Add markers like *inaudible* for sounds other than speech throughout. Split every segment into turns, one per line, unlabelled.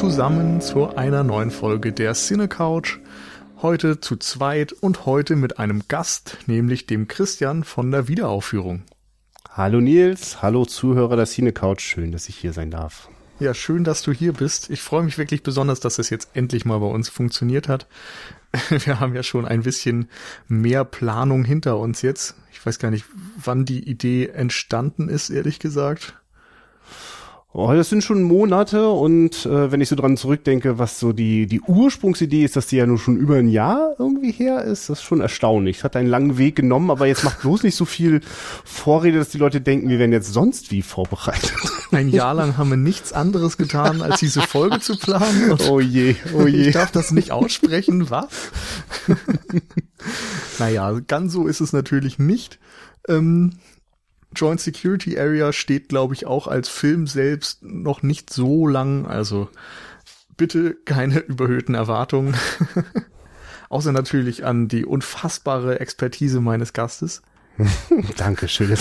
zusammen zu einer neuen Folge der Cine Couch. Heute zu zweit und heute mit einem Gast, nämlich dem Christian von der Wiederaufführung.
Hallo Nils, hallo Zuhörer der Cine Couch, schön, dass ich hier sein darf.
Ja, schön, dass du hier bist. Ich freue mich wirklich besonders, dass es jetzt endlich mal bei uns funktioniert hat. *laughs* Wir haben ja schon ein bisschen mehr Planung hinter uns jetzt. Ich weiß gar nicht, wann die Idee entstanden ist, ehrlich gesagt.
Oh, das sind schon Monate und äh, wenn ich so dran zurückdenke, was so die, die Ursprungsidee ist, dass die ja nur schon über ein Jahr irgendwie her ist, das ist schon erstaunlich. Es hat einen langen Weg genommen, aber jetzt macht bloß nicht so viel Vorrede, dass die Leute denken, wir werden jetzt sonst wie vorbereitet. *laughs*
Ein Jahr lang haben wir nichts anderes getan, als diese Folge zu planen. *laughs*
Oh je, oh je.
Ich darf das nicht aussprechen, was? *laughs* naja, ganz so ist es natürlich nicht. Ähm, Joint Security Area steht, glaube ich, auch als Film selbst noch nicht so lang. Also bitte keine *laughs* überhöhten Erwartungen. *laughs* Außer natürlich an die unfassbare Expertise meines Gastes. *laughs*
Dankeschön.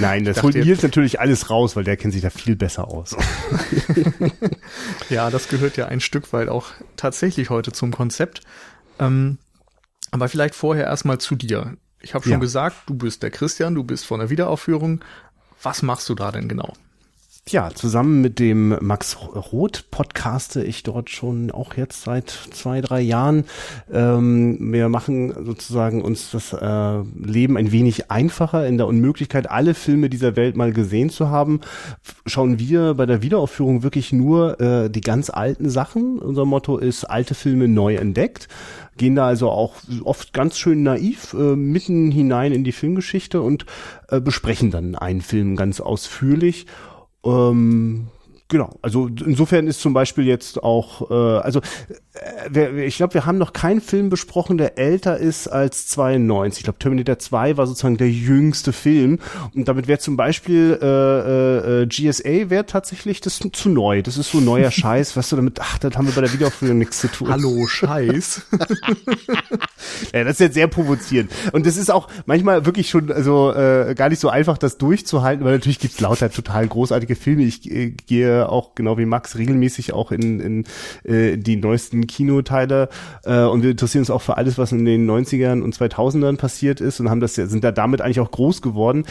Nein, das holt Nils natürlich alles raus, weil der kennt sich da viel besser aus.
ja, das gehört ja ein Stück weit auch tatsächlich heute zum Konzept. Ähm, aber vielleicht vorher erstmal zu dir. Ich habe schon ja. gesagt, du bist der Christian, du bist von der Wiederaufführung. Was machst du da denn genau?
Ja, zusammen mit dem Max Roth podcaste ich dort schon auch jetzt seit zwei, drei Jahren. Ähm, wir machen sozusagen uns das äh, Leben ein wenig einfacher in der Unmöglichkeit, alle Filme dieser Welt mal gesehen zu haben. Schauen wir bei der Wiederaufführung wirklich nur äh, die ganz alten Sachen. Unser Motto ist alte Filme neu entdeckt gehen da also auch oft ganz schön naiv äh, mitten hinein in die Filmgeschichte und äh, besprechen dann einen Film ganz ausführlich. Ähm, Genau, also insofern ist zum Beispiel jetzt auch, äh, also äh, ich glaube, wir haben noch keinen Film besprochen, der älter ist als 92. Ich glaube, Terminator 2 war sozusagen der jüngste Film und damit wäre zum Beispiel äh, äh, GSA wäre tatsächlich das zu neu. Das ist so neuer *laughs* Scheiß, weißt du, damit, ach, das haben wir bei der Wiederaufführung nichts zu tun.
Hallo, Scheiß. *laughs*
ja, das ist jetzt sehr provozierend und das ist auch manchmal wirklich schon also äh, gar nicht so einfach, das durchzuhalten, weil natürlich gibt's lauter total großartige Filme. Ich äh, gehe auch genau wie Max regelmäßig auch in, in äh, die neuesten Kinoteile äh, und wir interessieren uns auch für alles, was in den 90ern und 2000ern passiert ist und haben das sind da damit eigentlich auch groß geworden.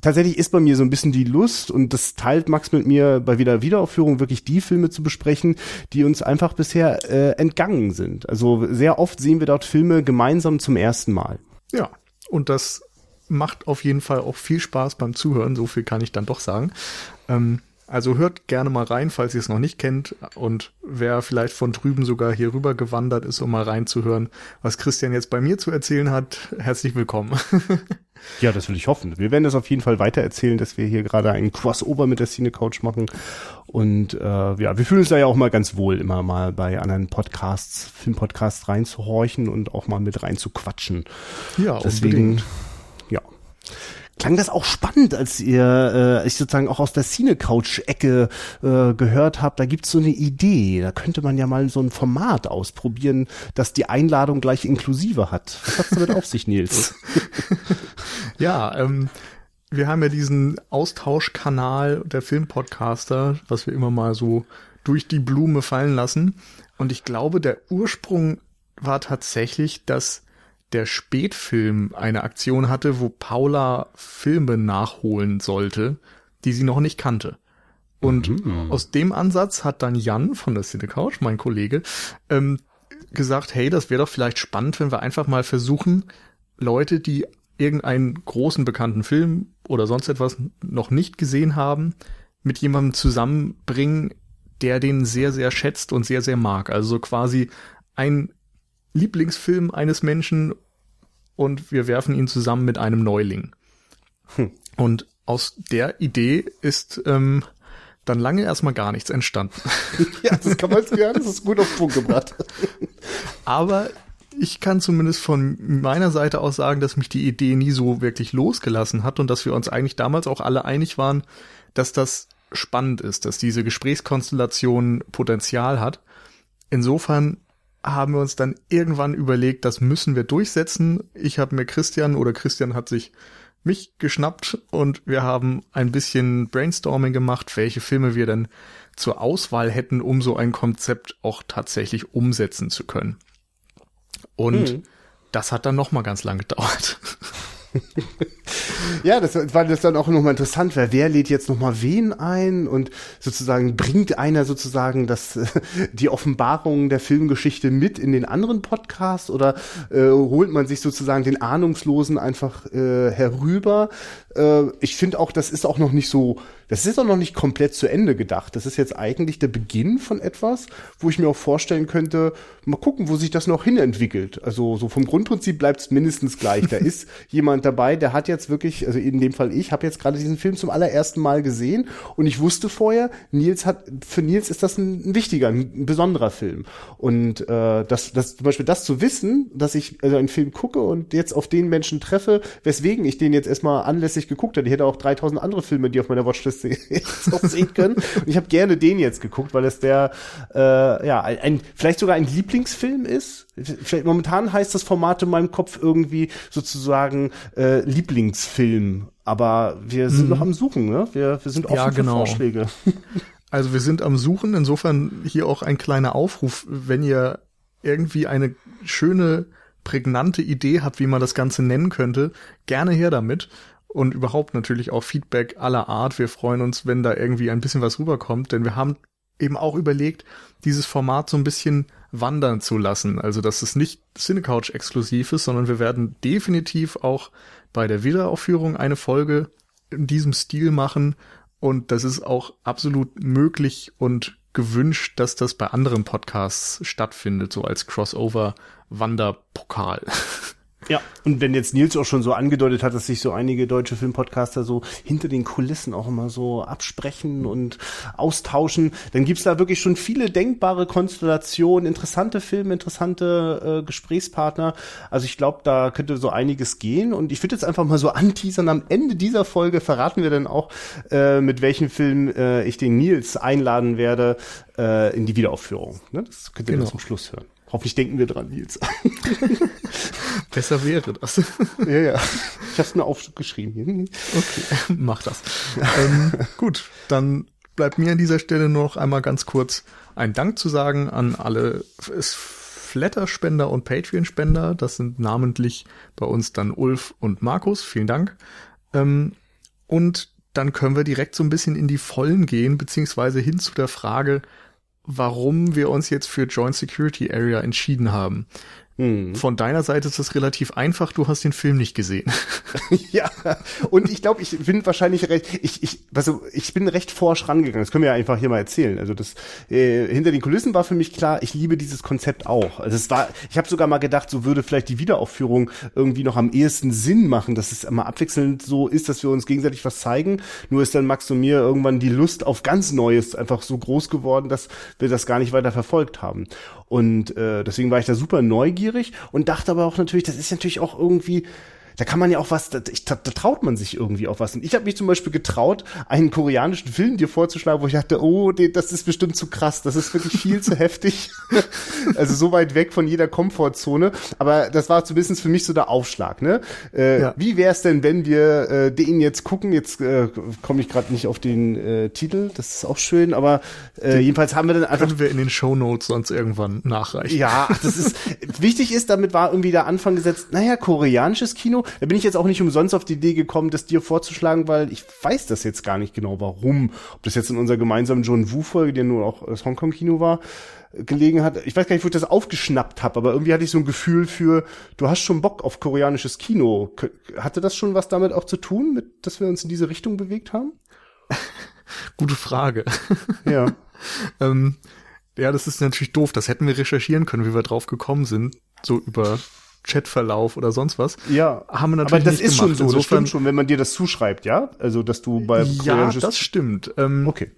Tatsächlich ist bei mir so ein bisschen die Lust und das teilt Max mit mir bei wieder Wiederaufführung wirklich die Filme zu besprechen, die uns einfach bisher äh, entgangen sind. Also sehr oft sehen wir dort Filme gemeinsam zum ersten Mal.
Ja, und das macht auf jeden Fall auch viel Spaß beim Zuhören, so viel kann ich dann doch sagen. Ähm, also hört gerne mal rein, falls ihr es noch nicht kennt. Und wer vielleicht von drüben sogar hier rüber gewandert ist, um mal reinzuhören, was Christian jetzt bei mir zu erzählen hat, herzlich willkommen. *laughs*
ja, das will ich hoffen. Wir werden das auf jeden Fall weiter erzählen, dass wir hier gerade einen Crossover mit der Cine Couch machen. Und äh, ja, wir fühlen uns da ja auch mal ganz wohl, immer mal bei anderen Podcasts, Filmpodcasts reinzuhorchen und auch mal mit reinzuquatschen.
Ja, deswegen. Unbedingt
klang das auch spannend, als ihr äh, ich sozusagen auch aus der Cine-Couch-Ecke äh, gehört habt, da gibt's so eine Idee. Da könnte man ja mal so ein Format ausprobieren, das die Einladung gleich inklusive hat. Was hat's damit auf sich, Nils? *laughs*
ja, ähm, wir haben ja diesen Austauschkanal der Filmpodcaster, was wir immer mal so durch die Blume fallen lassen. Und ich glaube, der Ursprung war tatsächlich, dass der Spätfilm eine Aktion hatte, wo Paula Filme nachholen sollte, die sie noch nicht kannte. Und mhm. aus dem Ansatz hat dann Jan von der Cine Couch, mein Kollege, ähm, gesagt, hey, das wäre doch vielleicht spannend, wenn wir einfach mal versuchen, Leute, die irgendeinen großen bekannten Film oder sonst etwas noch nicht gesehen haben, mit jemandem zusammenbringen, der den sehr, sehr schätzt und sehr, sehr mag. Also so quasi ein Lieblingsfilm eines Menschen und wir werfen ihn zusammen mit einem Neuling. Hm. Und aus der Idee ist ähm, dann lange erstmal gar nichts entstanden. *laughs*
ja, das kann man ja, das ist gut auf den Punkt gebracht.
Aber ich kann zumindest von meiner Seite aus sagen, dass mich die Idee nie so wirklich losgelassen hat und dass wir uns eigentlich damals auch alle einig waren, dass das spannend ist, dass diese Gesprächskonstellation Potenzial hat. Insofern haben wir uns dann irgendwann überlegt, das müssen wir durchsetzen. Ich habe mir Christian oder Christian hat sich mich geschnappt und wir haben ein bisschen Brainstorming gemacht, welche Filme wir denn zur Auswahl hätten, um so ein Konzept auch tatsächlich umsetzen zu können. Und hm. das hat dann noch mal ganz lang gedauert. *laughs*
ja, das war das dann auch nochmal interessant, weil wer lädt jetzt nochmal wen ein und sozusagen bringt einer sozusagen das, *laughs* die Offenbarung der Filmgeschichte mit in den anderen Podcast oder äh, holt man sich sozusagen den Ahnungslosen einfach äh, herüber? Äh, ich finde auch, das ist auch noch nicht so das ist auch noch nicht komplett zu Ende gedacht. Das ist jetzt eigentlich der Beginn von etwas, wo ich mir auch vorstellen könnte, mal gucken, wo sich das noch hinentwickelt. Also so vom Grundprinzip bleibt es mindestens gleich. Da *laughs* ist jemand dabei, der hat jetzt wirklich, also in dem Fall ich, habe jetzt gerade diesen Film zum allerersten Mal gesehen und ich wusste vorher, Nils hat, für Nils ist das ein, ein wichtiger, ein, besonderer Film. Und äh, das, das zum Beispiel das zu wissen, dass ich also einen Film gucke und jetzt auf den Menschen treffe, weswegen ich den jetzt erstmal anlässlich geguckt habe. Ich hätte auch 3000 andere Filme, die auf meiner Watchlist *laughs* jetzt sehen können. Und ich habe gerne den jetzt geguckt, weil es der, äh, ja, ein, vielleicht sogar ein Lieblingsfilm ist. Vielleicht, momentan heißt das Format in meinem Kopf irgendwie sozusagen äh, Lieblingsfilm. Aber wir sind mhm. noch am Suchen, ne? Wir, wir sind offen ja, genau. für Vorschläge. *laughs*
Also wir sind am Suchen, insofern hier auch ein kleiner Aufruf, wenn ihr irgendwie eine schöne, prägnante Idee habt, wie man das Ganze nennen könnte, gerne her damit und überhaupt natürlich auch Feedback aller Art. Wir freuen uns, wenn da irgendwie ein bisschen was rüberkommt, denn wir haben eben auch überlegt, dieses Format so ein bisschen wandern zu lassen. Also, dass es nicht Cinecouch exklusiv ist, sondern wir werden definitiv auch bei der Wiederaufführung eine Folge in diesem Stil machen. Und das ist auch absolut möglich und gewünscht, dass das bei anderen Podcasts stattfindet, so als Crossover-Wanderpokal. *laughs*
Ja, und wenn jetzt Nils auch schon so angedeutet hat, dass sich so einige deutsche Filmpodcaster so hinter den Kulissen auch immer so absprechen und austauschen, dann gibt's da wirklich schon viele denkbare Konstellationen, interessante Filme, interessante äh, Gesprächspartner. Also ich glaube, da könnte so einiges gehen. Und ich würde jetzt einfach mal so anteasern, am Ende dieser Folge verraten wir dann auch, äh, mit welchem Film äh, ich den Nils einladen werde äh, in die Wiederaufführung. Ne? Das könnt ihr genau. zum Schluss hören. Hoffentlich denken wir dran, Nils. *laughs*
Besser wäre das. *laughs*
ja, ja. Ich habe es mir aufgeschrieben.
Okay, *laughs* mach das. ähm, gut, dann bleibt mir an dieser Stelle nur noch einmal ganz kurz ein Dank zu sagen an alle Flatter-Spender und Patreon-Spender. Das sind namentlich bei uns dann Ulf und Markus. Vielen Dank. Ähm, und dann können wir direkt so ein bisschen in die Vollen gehen, beziehungsweise hin zu der Frage, warum wir uns jetzt für Joint Security Area entschieden haben. Hm. Von deiner Seite ist das relativ einfach, du hast den Film nicht gesehen. *laughs*
ja, und ich glaube, ich bin wahrscheinlich recht, ich, ich, also ich bin recht forsch rangegangen, das können wir ja einfach hier mal erzählen. Also das äh, hinter den Kulissen war für mich klar, ich liebe dieses Konzept auch. Also es war, ich habe sogar mal gedacht, so würde vielleicht die Wiederaufführung irgendwie noch am ehesten Sinn machen, dass es immer abwechselnd so ist, dass wir uns gegenseitig was zeigen. Nur ist dann Max und mir irgendwann die Lust auf ganz Neues einfach so groß geworden, dass wir das gar nicht weiter verfolgt haben. Und äh, deswegen war ich da super neugierig und dachte aber auch natürlich, das ist natürlich auch irgendwie da kann man ja auch was, da, da, da traut man sich irgendwie auch was. Und ich habe mich zum Beispiel getraut, einen koreanischen Film dir vorzuschlagen, wo ich dachte, oh, das ist bestimmt zu krass, das ist wirklich viel zu heftig. *laughs* also so weit weg von jeder Komfortzone. Aber das war zumindest für mich so der Aufschlag. Ne? Äh, ja. Wie wäre es denn, wenn wir äh, den jetzt gucken? Jetzt äh, komme ich gerade nicht auf den äh, Titel, das ist auch schön, aber äh, jedenfalls haben wir dann einfach.
Können wir in den Show Notes sonst irgendwann nachreichen.
Ja, das ist wichtig ist, damit war irgendwie der Anfang gesetzt, naja, koreanisches Kino, da bin ich jetzt auch nicht umsonst auf die Idee gekommen, das dir vorzuschlagen, weil ich weiß das jetzt gar nicht genau, warum. Ob das jetzt in unserer gemeinsamen John Woo-Folge, die nur auch das Hongkong-Kino war, gelegen hat. Ich weiß gar nicht, wo ich das aufgeschnappt habe, aber irgendwie hatte ich so ein Gefühl für, du hast schon Bock auf koreanisches Kino. Hatte das schon was damit auch zu tun, mit, dass wir uns in diese Richtung bewegt haben? *laughs*
Gute Frage. *laughs*
Ja.
ähm, ja, das ist natürlich doof. Das hätten wir recherchieren können, wie wir drauf gekommen sind. So über Chatverlauf oder sonst was.
Ja, haben wir natürlich aber das ist gemacht. schon so, Insofern, das stimmt schon, wenn man dir das zuschreibt, ja? Also, dass du bei
Ja, das stimmt. Ähm,
okay.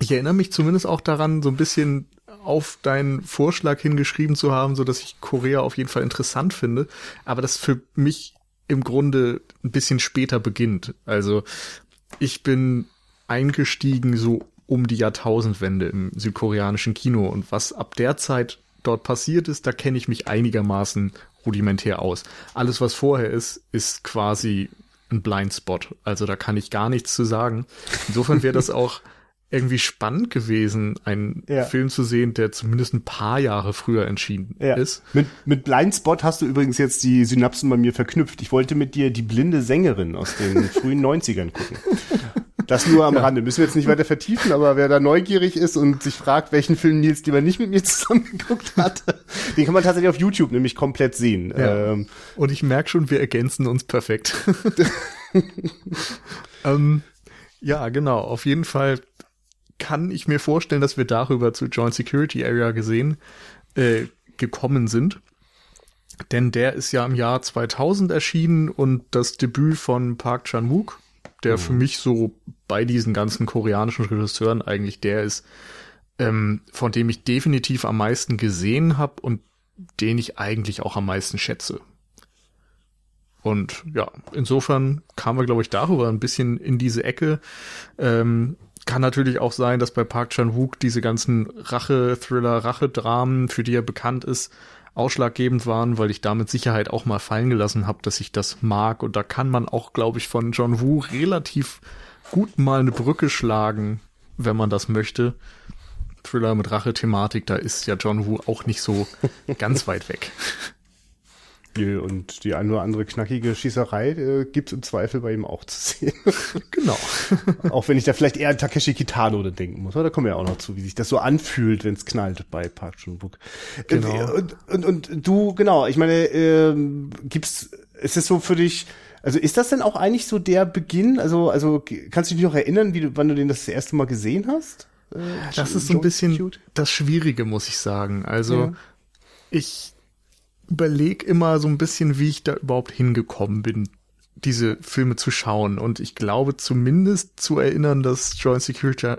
Ich erinnere mich zumindest auch daran, so ein bisschen auf deinen Vorschlag hingeschrieben zu haben, so dass ich Korea auf jeden Fall interessant finde, aber das für mich im Grunde ein bisschen später beginnt. Also ich bin eingestiegen so um die Jahrtausendwende im südkoreanischen Kino und was ab der Zeit dort passiert ist, da kenne ich mich einigermaßen rudimentär aus. Alles, was vorher ist, ist quasi ein Blindspot. Also da kann ich gar nichts zu sagen. Insofern wäre das *laughs* auch irgendwie spannend gewesen, einen ja. Film zu sehen, der zumindest ein paar Jahre früher entschieden ja. ist.
Mit, mit Blindspot hast du übrigens jetzt die Synapsen bei mir verknüpft. Ich wollte mit dir die blinde Sängerin aus den frühen *laughs* 90ern gucken. Das nur am ja. Rande. Müssen wir jetzt nicht weiter vertiefen, aber wer da neugierig ist und sich fragt, welchen Film Nils lieber nicht mit mir zusammengeguckt hat, *laughs* den kann man tatsächlich auf YouTube nämlich komplett sehen.
Ja. Ähm, und ich merke schon, wir ergänzen uns perfekt. *laughs* ähm, ja, genau. Auf jeden Fall kann ich mir vorstellen, dass wir darüber zu Joint Security Area gesehen äh, gekommen sind. Denn der ist ja im Jahr 2000 erschienen und das Debüt von Park Chan-wook, der mhm. für mich so bei diesen ganzen koreanischen Regisseuren eigentlich der ist, ähm, von dem ich definitiv am meisten gesehen habe und den ich eigentlich auch am meisten schätze. Und ja, insofern kamen wir, glaube ich, darüber ein bisschen in diese Ecke. Ähm, kann natürlich auch sein, dass bei Park Chan-wook diese ganzen Rache-Thriller, Rache-Dramen, für die er bekannt ist, ausschlaggebend waren, weil ich da mit Sicherheit auch mal fallen gelassen habe, dass ich das mag. Und da kann man auch, glaube ich, von John Woo relativ gut mal eine Brücke schlagen, wenn man das möchte. Thriller mit Rache-Thematik, da ist ja John Woo auch nicht so *laughs* ganz weit weg.
Spiel und die eine oder andere knackige Schießerei äh, gibt im Zweifel bei ihm auch zu sehen. *laughs*
genau. *laughs*
auch wenn ich da vielleicht eher an Takeshi Kitano denken muss. Aber da kommen wir ja auch noch zu, wie sich das so anfühlt, wenn es knallt bei Park Chan-wook. Genau. Äh, und, und, und du, genau, ich meine, äh, gibt's, ist es so für dich, also ist das denn auch eigentlich so der Beginn? Also, also kannst du dich noch erinnern, wie du, wann du den das, das erste Mal gesehen hast?
Äh, das ist so ein bisschen das Schwierige, muss ich sagen. Also, ja. ich überlege immer so ein bisschen, wie ich da überhaupt hingekommen bin, diese Filme zu schauen. Und ich glaube zumindest zu erinnern, dass Joint Security,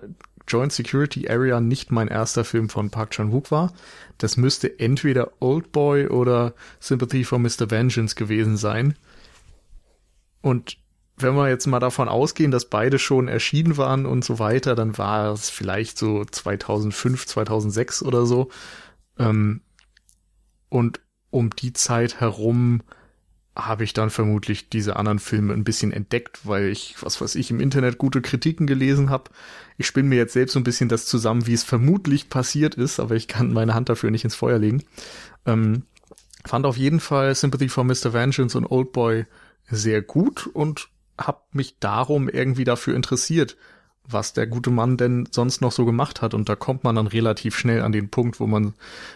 Joint Security Area nicht mein erster Film von Park Chan-wook war. Das müsste entweder Old Boy oder Sympathy for Mr. Vengeance gewesen sein. Und wenn wir jetzt mal davon ausgehen, dass beide schon erschienen waren und so weiter, dann war es vielleicht so 2005, 2006 oder so. Ähm, und um die Zeit herum habe ich dann vermutlich diese anderen Filme ein bisschen entdeckt, weil ich, was weiß ich, im Internet gute Kritiken gelesen habe. Ich spinne mir jetzt selbst so ein bisschen das zusammen, wie es vermutlich passiert ist, aber ich kann meine Hand dafür nicht ins Feuer legen. Ähm, fand auf jeden Fall Sympathy for Mr. Vengeance und Old Boy sehr gut und habe mich darum irgendwie dafür interessiert, was der gute Mann denn sonst noch so gemacht hat. Und da kommt man dann relativ schnell an den Punkt, wo man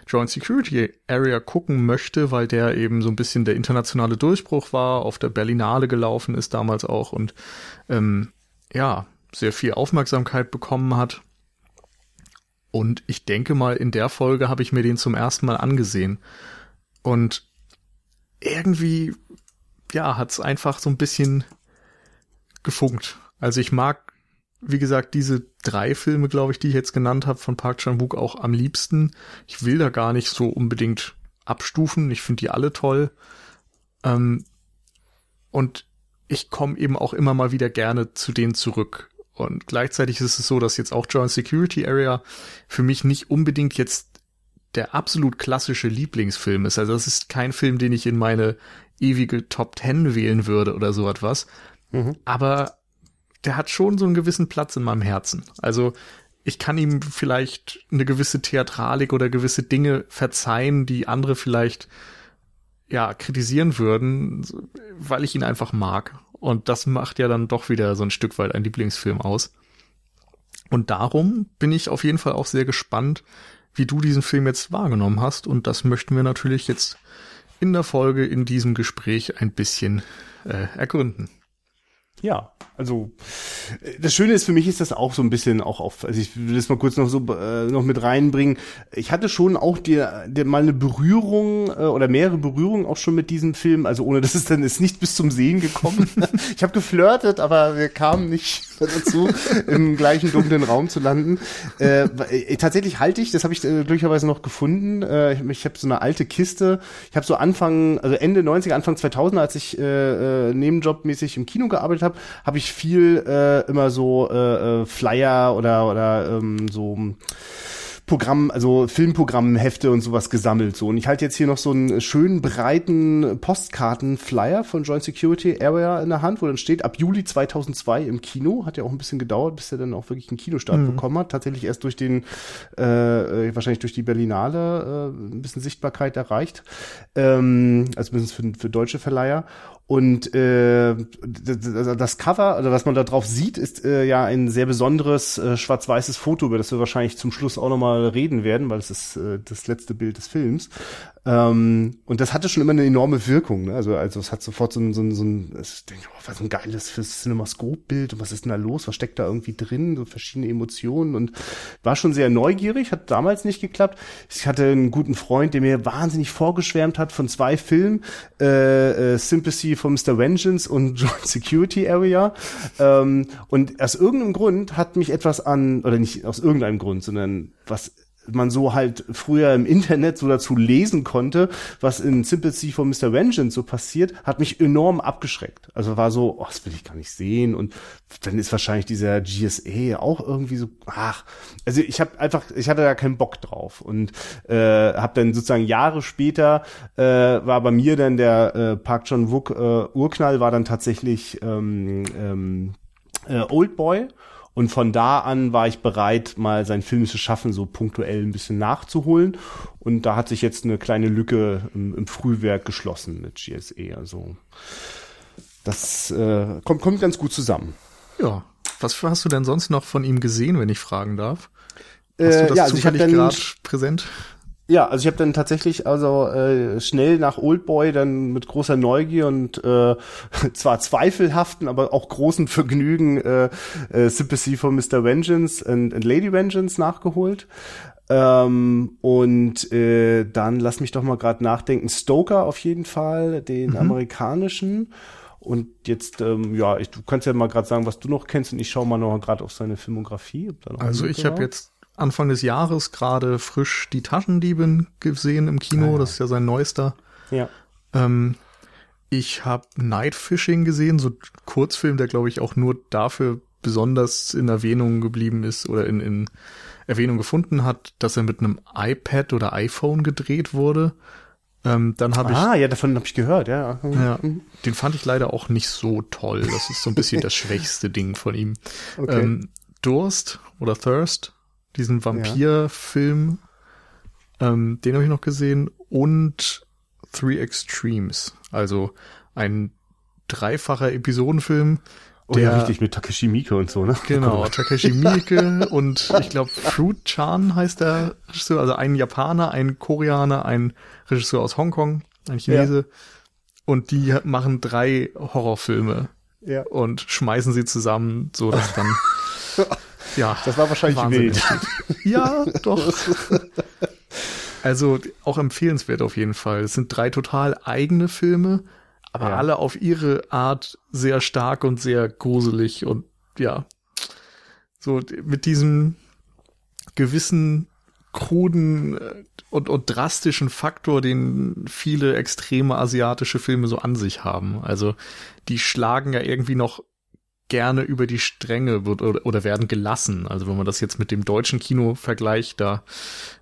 Joint Security Area gucken möchte, weil der eben so ein bisschen der internationale Durchbruch war, auf der Berlinale gelaufen ist damals auch und ähm, ja, sehr viel Aufmerksamkeit bekommen hat. Und ich denke mal, in der Folge habe ich mir den zum ersten Mal angesehen. Und irgendwie, ja, hat's einfach so ein bisschen gefunkt. Also ich mag wie gesagt, diese drei Filme, glaube ich, die ich jetzt genannt habe, von Park Chan-wook auch am liebsten. Ich will da gar nicht so unbedingt abstufen. Ich finde die alle toll. Ähm, und ich komme eben auch immer mal wieder gerne zu denen zurück. Und gleichzeitig ist es so, dass jetzt auch Joint Security Area für mich nicht unbedingt jetzt der absolut klassische Lieblingsfilm ist. Also das ist kein Film, den ich in meine ewige Top Ten wählen würde oder so etwas. Mhm. Aber der hat schon so einen gewissen Platz in meinem Herzen. Also ich kann ihm vielleicht eine gewisse Theatralik oder gewisse Dinge verzeihen, die andere vielleicht ja kritisieren würden, weil ich ihn einfach mag. Und das macht ja dann doch wieder so ein Stück weit ein Lieblingsfilm aus. Und darum bin ich auf jeden Fall auch sehr gespannt, wie du diesen Film jetzt wahrgenommen hast. Und das möchten wir natürlich jetzt in der Folge, in diesem Gespräch ein bisschen äh, ergründen.
Ja, also das Schöne ist für mich ist das auch so ein bisschen auch auf, also ich will das mal kurz noch so äh, noch mit reinbringen. Ich hatte schon auch dir, dir mal eine Berührung äh, oder mehrere Berührungen auch schon mit diesem Film, also ohne dass es dann ist nicht bis zum Sehen gekommen. *laughs* ich habe geflirtet, aber wir kamen nicht *laughs* dazu, im gleichen dunklen Raum zu landen. Äh, äh, tatsächlich halte ich, das habe ich äh, glücklicherweise noch gefunden. Äh, ich ich habe so eine alte Kiste. Ich habe so Anfang, also Ende 90er, Anfang 2000, als ich äh, äh, nebenjobmäßig im Kino gearbeitet habe, habe ich viel äh, immer so äh, äh, Flyer oder oder ähm, so Programm, also Filmprogrammhefte und sowas gesammelt. So. Und ich halte jetzt hier noch so einen schönen breiten Postkartenflyer von Joint Security Area in der Hand, wo dann steht, ab Juli 2002 im Kino. Hat ja auch ein bisschen gedauert, bis er dann auch wirklich einen Kinostart mhm. bekommen hat. Tatsächlich erst durch den, äh, äh wahrscheinlich durch die Berlinale äh, ein bisschen Sichtbarkeit erreicht. Ähm, also mindestens für, für deutsche Verleiher. Und äh, das Cover, also was man da drauf sieht, ist äh, ja ein sehr besonderes äh, schwarz-weißes Foto, über das wir wahrscheinlich zum Schluss auch nochmal reden werden, weil es ist äh, das letzte Bild des Films. Ähm, und das hatte schon immer eine enorme Wirkung. Ne? Also, also es hat sofort so ein, so ein, so ein ich denke, oh, was ein geiles Cinemascope-Bild und was ist denn da los? Was steckt da irgendwie drin? So verschiedene Emotionen und war schon sehr neugierig, hat damals nicht geklappt. Ich hatte einen guten Freund, der mir wahnsinnig vorgeschwärmt hat von zwei Filmen, äh, äh, Sympathy for Mr. Vengeance und *laughs* Joint Security Area. Ähm, und aus irgendeinem Grund hat mich etwas an, oder nicht aus irgendeinem Grund, sondern was man so halt früher im Internet so dazu lesen konnte, was in Sympathy for Mr. Vengeance so passiert, hat mich enorm abgeschreckt. Also war so, oh, das will ich gar nicht sehen und dann ist wahrscheinlich dieser GSA auch irgendwie so, ach, also ich habe einfach, ich hatte da keinen Bock drauf und äh, habe dann sozusagen Jahre später äh, war bei mir dann der äh, Park John Wook äh, Urknall war dann tatsächlich ähm, ähm, äh, Old Boy und von da an war ich bereit, mal sein filmisches Schaffen so punktuell ein bisschen nachzuholen. Und da hat sich jetzt eine kleine Lücke im, im Frühwerk geschlossen mit GSE. Also das äh, kommt, kommt ganz gut zusammen.
Ja. Was hast du denn sonst noch von ihm gesehen, wenn ich fragen darf? Hast
du äh, das ja, also ich gerade
präsent?
Ja, also ich habe dann tatsächlich also äh, schnell nach Oldboy dann mit großer Neugier und äh, *laughs* zwar zweifelhaften, aber auch großen Vergnügen äh, äh, Sympathy for Mr. Vengeance and, and Lady Vengeance nachgeholt. Ähm, und äh, dann lass mich doch mal gerade nachdenken. Stoker auf jeden Fall, den mhm. amerikanischen. Und jetzt, ähm, ja, ich, du kannst ja mal gerade sagen, was du noch kennst und ich schaue mal noch gerade auf seine Filmografie.
also ich habe jetzt Anfang des Jahres gerade frisch die Taschendiebin gesehen im Kino. Ah, ja. Das ist ja sein neuester.
Ja.
Ähm, ich habe Night Fishing gesehen, so Kurzfilm, der glaube ich auch nur dafür besonders in Erwähnung geblieben ist oder in, in Erwähnung gefunden hat, dass er mit einem iPad oder iPhone gedreht wurde. Ähm, dann habe ich.
Ah, ja, davon habe ich gehört, ja.
ja. Den fand ich leider auch nicht so toll. Das ist so ein bisschen das *laughs* schwächste Ding von ihm. Okay. Ähm, Durst oder Thirst diesen Vampir-Film, ja. ähm, den habe ich noch gesehen und Three Extremes, also ein dreifacher Episodenfilm.
Oh der, ja, richtig, mit Takeshi Miike und so, ne?
Genau, Takeshi Miike *laughs* und ich glaube Fruit Chan heißt der Regisseur, also ein Japaner, ein Koreaner, ein Regisseur aus Hongkong, ein Chinese. Ja. Und die machen drei Horrorfilme ja. und schmeißen sie zusammen, so dass dann *laughs*
Ja. Das war wahrscheinlich wild. *laughs*
Ja, doch. Also auch empfehlenswert auf jeden Fall. Es sind drei total eigene Filme, aber ja. alle auf ihre Art sehr stark und sehr gruselig und ja. So mit diesem gewissen kruden äh, und, und drastischen Faktor, den viele extreme asiatische Filme so an sich haben. Also die schlagen ja irgendwie noch gerne über die Stränge wird oder, oder werden gelassen. Also wenn man das jetzt mit dem deutschen Kino vergleicht, da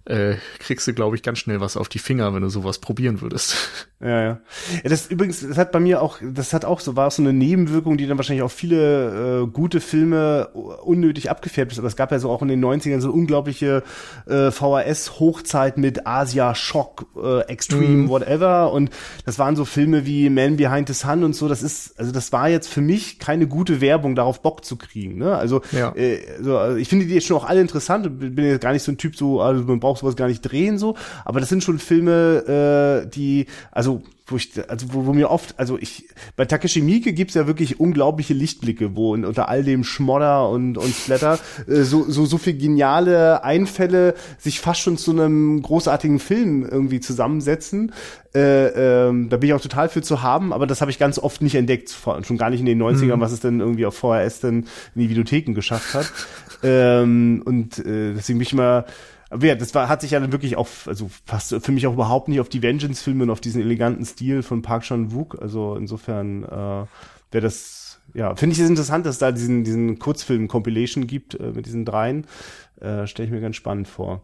äh, kriegst du, glaube ich, ganz schnell was auf die Finger, wenn du sowas probieren würdest. *laughs*
Ja, ja. ja das übrigens, das hat bei mir auch, das hat auch so, war so eine Nebenwirkung, die dann wahrscheinlich auch viele äh, gute Filme unnötig abgefärbt ist. Aber es gab ja so auch in den 90ern so unglaubliche äh, VHS-Hochzeit mit Asia, Shock, äh, Extreme, mm. whatever. Und das waren so Filme wie Man Behind the Sun und so. Das ist, also das war jetzt für mich keine gute Werbung, darauf Bock zu kriegen. Ne? Also,
ja.
äh, so, also ich finde die jetzt schon auch alle interessant. Bin jetzt gar nicht so ein Typ, so, also man braucht sowas gar nicht drehen, so. Aber das sind schon Filme, äh, die, also wo ich, also wo, wo mir oft, also ich, bei Takeshi Miike gibt's ja wirklich unglaubliche Lichtblicke, wo in, unter all dem Schmodder und, und Splatter äh, so, so, so viel geniale Einfälle sich fast schon zu einem großartigen Film irgendwie zusammensetzen. Äh, ähm, da bin ich auch total für zu haben, aber das habe ich ganz oft nicht entdeckt, schon gar nicht in den 90ern, mhm. was es denn irgendwie auf VHS denn in die Videotheken geschafft hat. ähm, und äh, deswegen bin ich mal aber ja, das war, hat sich ja dann wirklich auf, also passt für mich auch überhaupt nicht auf die Vengeance-Filme und auf diesen eleganten Stil von Park Chan-wook. Also insofern äh, wäre das ja, finde ich es interessant, dass es da diesen, diesen Kurzfilm-Compilation gibt äh, mit diesen dreien. Äh, Stelle ich mir ganz spannend vor.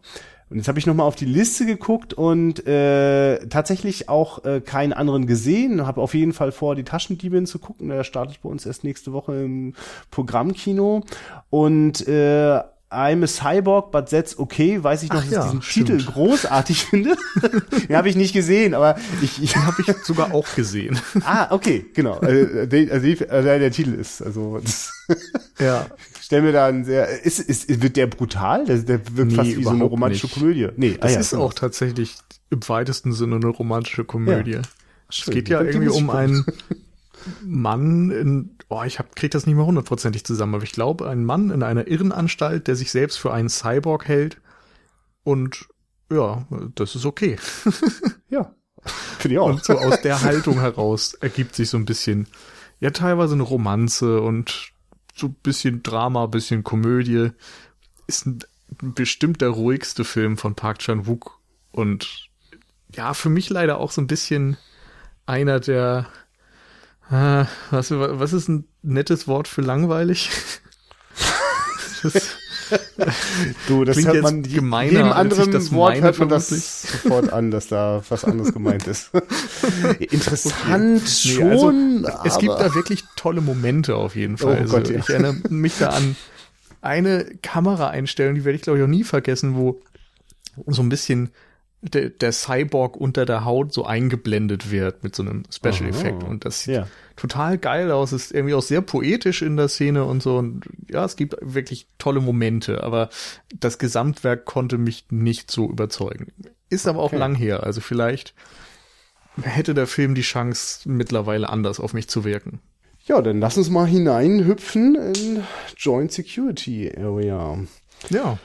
Und jetzt habe ich nochmal auf die Liste geguckt und äh, tatsächlich auch äh, keinen anderen gesehen. Habe auf jeden Fall vor, die Taschendiebin zu gucken. Der startet bei uns erst nächste Woche im Programmkino. Und äh, I'm a Cyborg, but that's okay. Weiß ich noch,
Ach
dass
ja,
ich diesen
stimmt.
Titel großartig *laughs* finde. Den habe ich nicht gesehen, aber ich, ich
Den habe ich sogar auch gesehen. *laughs*
Ah, okay, genau. Also, der, also also der Titel ist, also *laughs*
Ja.
stell mir da einen sehr, ist, ist, wird der brutal? Der, der wirkt
Nee,
fast wie so eine romantische
nicht.
Komödie. Nee,
Das
ah ja,
ist
genau.
auch tatsächlich im weitesten Sinne eine romantische Komödie.
Ja.
Es geht ja irgendwie um einen Mann in, oh, ich hab, krieg das nicht mehr hundertprozentig zusammen, aber ich glaube, ein Mann in einer Irrenanstalt, der sich selbst für einen Cyborg hält und ja, das ist okay. *laughs*
Ja, finde ich auch.
Und so aus der *laughs* Haltung heraus ergibt sich so ein bisschen, ja, teilweise eine Romanze und so ein bisschen Drama, bisschen Komödie. Ist ein, bestimmt der ruhigste Film von Park Chan-wook und ja, für mich leider auch so ein bisschen einer der, äh, was, was ist ein nettes Wort für langweilig? *laughs* Das,
Du, das
Klingt
hört man
gemeiner,
jedem anderen
das
Wort
meine,
hört man das sofort an, dass da was anderes gemeint ist. *laughs* Interessant
Nee,
schon,
also, es gibt da wirklich tolle Momente auf jeden Fall.
Oh
also,
Gott, ja.
Ich erinnere mich da an eine Kameraeinstellung, die werde ich glaube ich auch nie vergessen, wo so ein bisschen der, der Cyborg unter der Haut so eingeblendet wird mit so einem Special. Effekt und das sieht
Ja.
total geil aus, ist irgendwie auch sehr poetisch in der Szene und so und ja, es gibt wirklich tolle Momente, aber das Gesamtwerk konnte mich nicht so überzeugen. Ist aber auch
Okay.
lang her, also vielleicht hätte der Film die Chance mittlerweile anders auf mich zu wirken.
Ja, dann lass uns mal hineinhüpfen in Joint Security Area.
Ja,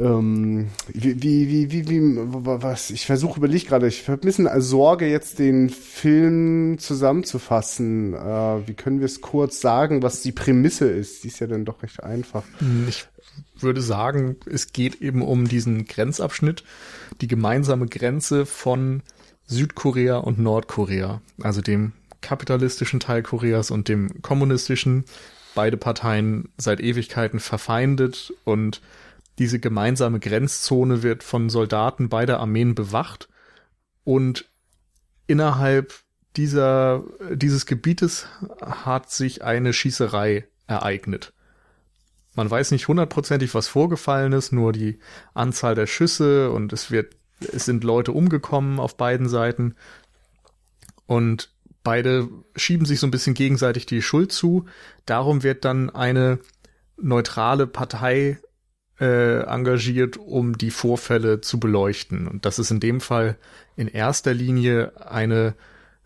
Ähm, wie, wie, wie, wie, was, ich versuche, überlege gerade, ich habe ein bisschen Sorge, jetzt den Film zusammenzufassen. Äh, wie können wir es kurz sagen, was die Prämisse ist? Die ist ja dann doch recht einfach.
ich würde sagen, es geht eben um diesen Grenzabschnitt, die gemeinsame Grenze von Südkorea und Nordkorea, also dem kapitalistischen Teil Koreas und dem kommunistischen, beide Parteien seit Ewigkeiten verfeindet und diese gemeinsame Grenzzone wird von Soldaten beider Armeen bewacht und innerhalb dieser, dieses Gebietes hat sich eine Schießerei ereignet. Man weiß nicht hundertprozentig, was vorgefallen ist, nur die Anzahl der Schüsse und es wird, es sind Leute umgekommen auf beiden Seiten und beide schieben sich so ein bisschen gegenseitig die Schuld zu. Darum wird dann eine neutrale Partei äh, engagiert, um die Vorfälle zu beleuchten. Und das ist in dem Fall in erster Linie eine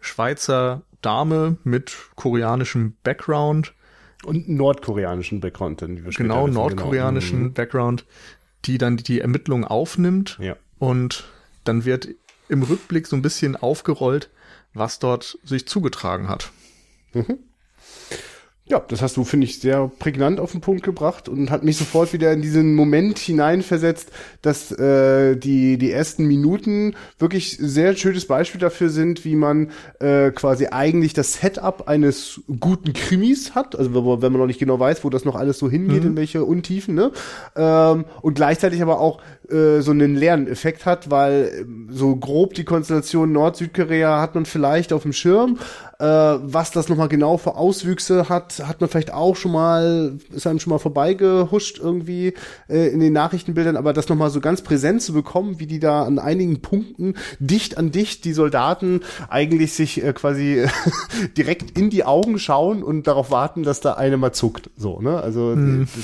Schweizer Dame mit koreanischem Background,
Und nordkoreanischen Background, wie wir
genau
wissen,
nordkoreanischen
Genau.
Background, die dann die Ermittlungen aufnimmt
Mhm. Ja.
und dann wird im Rückblick so ein bisschen aufgerollt, was dort sich zugetragen hat.
Ja, das hast du, finde ich, sehr prägnant auf den Punkt gebracht und hat mich sofort wieder in diesen Moment hineinversetzt, dass äh, die, die ersten Minuten wirklich sehr schönes Beispiel dafür sind, wie man äh, quasi eigentlich das Setup eines guten Krimis hat, also wenn man, noch nicht genau weiß, wo das noch alles so hingeht, in welche Untiefen, ne? Ähm, und gleichzeitig aber auch äh, so einen Lerneffekt hat, weil ähm, so grob die Konstellation Nord-Südkorea hat man vielleicht auf dem Schirm, äh, was das nochmal genau für Auswüchse hat, hat man vielleicht auch schon mal, ist einem schon mal vorbeigehuscht irgendwie äh, in den Nachrichtenbildern, aber das nochmal so ganz präsent zu bekommen, wie die da an einigen Punkten dicht an dicht die Soldaten eigentlich sich äh, quasi *laughs* direkt in die Augen schauen und darauf warten, dass da eine mal zuckt. So, ne? Also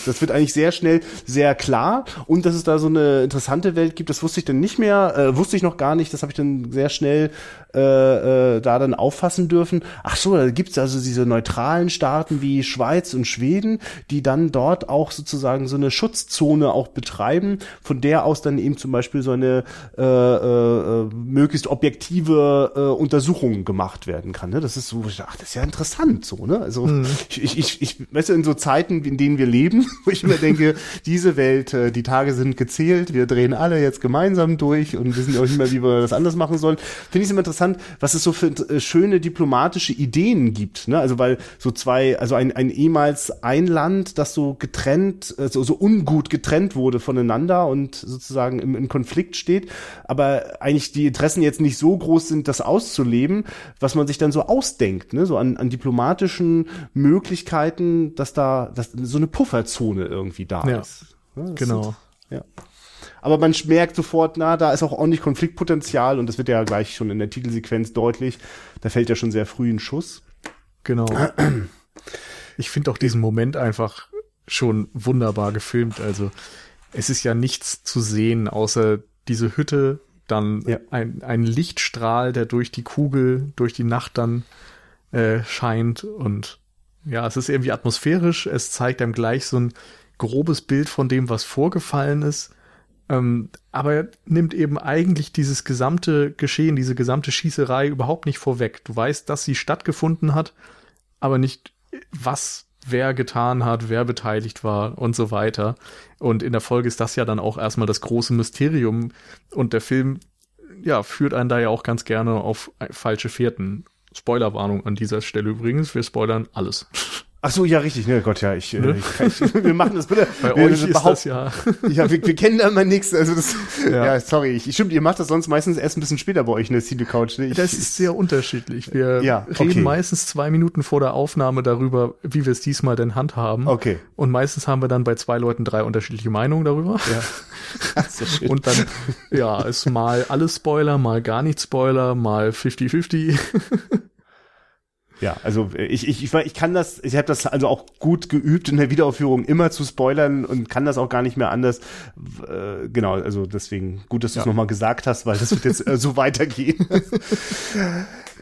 das wird eigentlich sehr schnell sehr klar und dass es da so eine interessante Welt gibt, das wusste ich dann nicht mehr, äh, wusste ich noch gar nicht, das habe ich dann sehr schnell äh, äh, da dann auffassen dürfen. Ach so, da gibt's also diese neutralen Staaten wie Schweiz und Schweden, die dann dort auch sozusagen so eine Schutzzone auch betreiben, von der aus dann eben zum Beispiel so eine äh, äh, äh, möglichst objektive äh, Untersuchung gemacht werden kann. Ne? Das ist so, ach, das ist ja interessant so, ne? Also ich, ich, ich, ich weißt du, in so Zeiten, in denen wir leben, *laughs* wo ich immer denke, diese Welt, äh, die Tage sind gezählt, wir drehen alle jetzt gemeinsam durch und wissen auch nicht mehr, wie wir das anders machen sollen. Finde ich es immer interessant, was es so für äh, schöne diplomatische diplomatische Ideen gibt, ne? Also weil so zwei, also ein, ein ehemals ein Land, das so getrennt, äh, so, so ungut getrennt wurde voneinander und sozusagen im, im Konflikt steht, aber eigentlich die Interessen jetzt nicht so groß sind, das auszuleben, was man sich dann so ausdenkt, ne? So an, an diplomatischen Möglichkeiten, dass da dass so eine Pufferzone irgendwie da
Ja.
ist. Ne?
Genau.
Sind, ja. Aber man merkt sofort, na, da ist auch ordentlich Konfliktpotenzial und das wird ja gleich schon in der Titelsequenz deutlich. Da fällt ja schon sehr früh ein Schuss.
Genau. Ich finde auch diesen Moment einfach schon wunderbar gefilmt. Also es ist ja nichts zu sehen, außer diese Hütte, dann
Ja.
ein, ein Lichtstrahl, der durch die Kugel, durch die Nacht dann äh, scheint. Und ja, es ist irgendwie atmosphärisch. Es zeigt einem gleich so ein grobes Bild von dem, was vorgefallen ist. Ähm, aber er nimmt eben eigentlich dieses gesamte Geschehen, diese gesamte Schießerei überhaupt nicht vorweg. Du weißt, dass sie stattgefunden hat, aber nicht, was wer getan hat, wer beteiligt war und so weiter. Und in der Folge ist das ja dann auch erstmal das große Mysterium. Und der Film, ja, führt einen da ja auch ganz gerne auf falsche Fährten. Spoilerwarnung an dieser Stelle übrigens. Wir spoilern alles. *laughs*
Ach so, ja, richtig. Ne, Gott, ja, ich, äh,
Ne?
ich, ich *laughs* wir machen das bitte. *laughs*
Bei
wir,
euch ist das ja. *laughs*
Ja, wir, wir kennen da mal nichts. Also das, ja.
Ja.
sorry. Ich, stimmt, ihr macht das sonst meistens erst ein bisschen später bei euch in der Cine Couch. Ne? Ich,
Das ist sehr unterschiedlich. Wir
Ja,
reden
okay.
meistens zwei Minuten vor der Aufnahme darüber, wie wir es diesmal denn handhaben.
okay.
Und meistens haben wir dann bei zwei Leuten drei unterschiedliche Meinungen darüber.
Ja. Sehr schön.
Und dann, ja, ist mal alles Spoiler, mal gar nicht Spoiler, mal 50-50.
Ja, also äh, ich, ich, ich, ich kann das, ich habe das also auch gut geübt in der Wiederaufführung immer zu spoilern und kann das auch gar nicht mehr anders. Äh, genau, also deswegen gut, dass du es
Ja.
nochmal gesagt hast, weil das wird jetzt äh, so weitergehen. *laughs*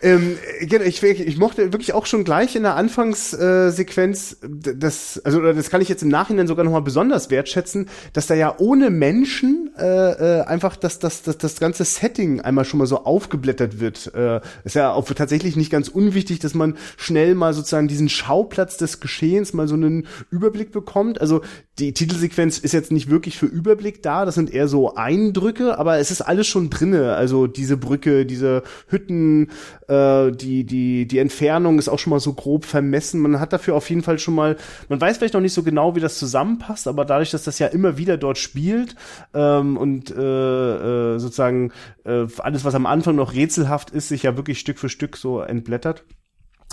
ähm, genau, ich, ich mochte wirklich auch schon gleich in der Anfangssequenz, äh, das, also das kann ich jetzt im Nachhinein sogar nochmal besonders wertschätzen, dass da ja ohne Menschen äh, äh, einfach das, das, das, das ganze Setting einmal schon mal so aufgeblättert wird. Äh, ist ja auch tatsächlich nicht ganz unwichtig, dass man schnell mal sozusagen diesen Schauplatz des Geschehens mal so einen Überblick bekommt. Also die Titelsequenz ist jetzt nicht wirklich für Überblick da, das sind eher so Eindrücke, aber es ist alles schon drinne. Also diese Brücke, diese Hütten, äh, die, die, die Entfernung ist auch schon mal so grob vermessen. Man hat dafür auf jeden Fall schon mal, man weiß vielleicht noch nicht so genau, wie das zusammenpasst, aber dadurch, dass das ja immer wieder dort spielt ähm, und äh, äh, sozusagen äh, alles, was am Anfang noch rätselhaft ist, sich ja wirklich Stück für Stück so entblättert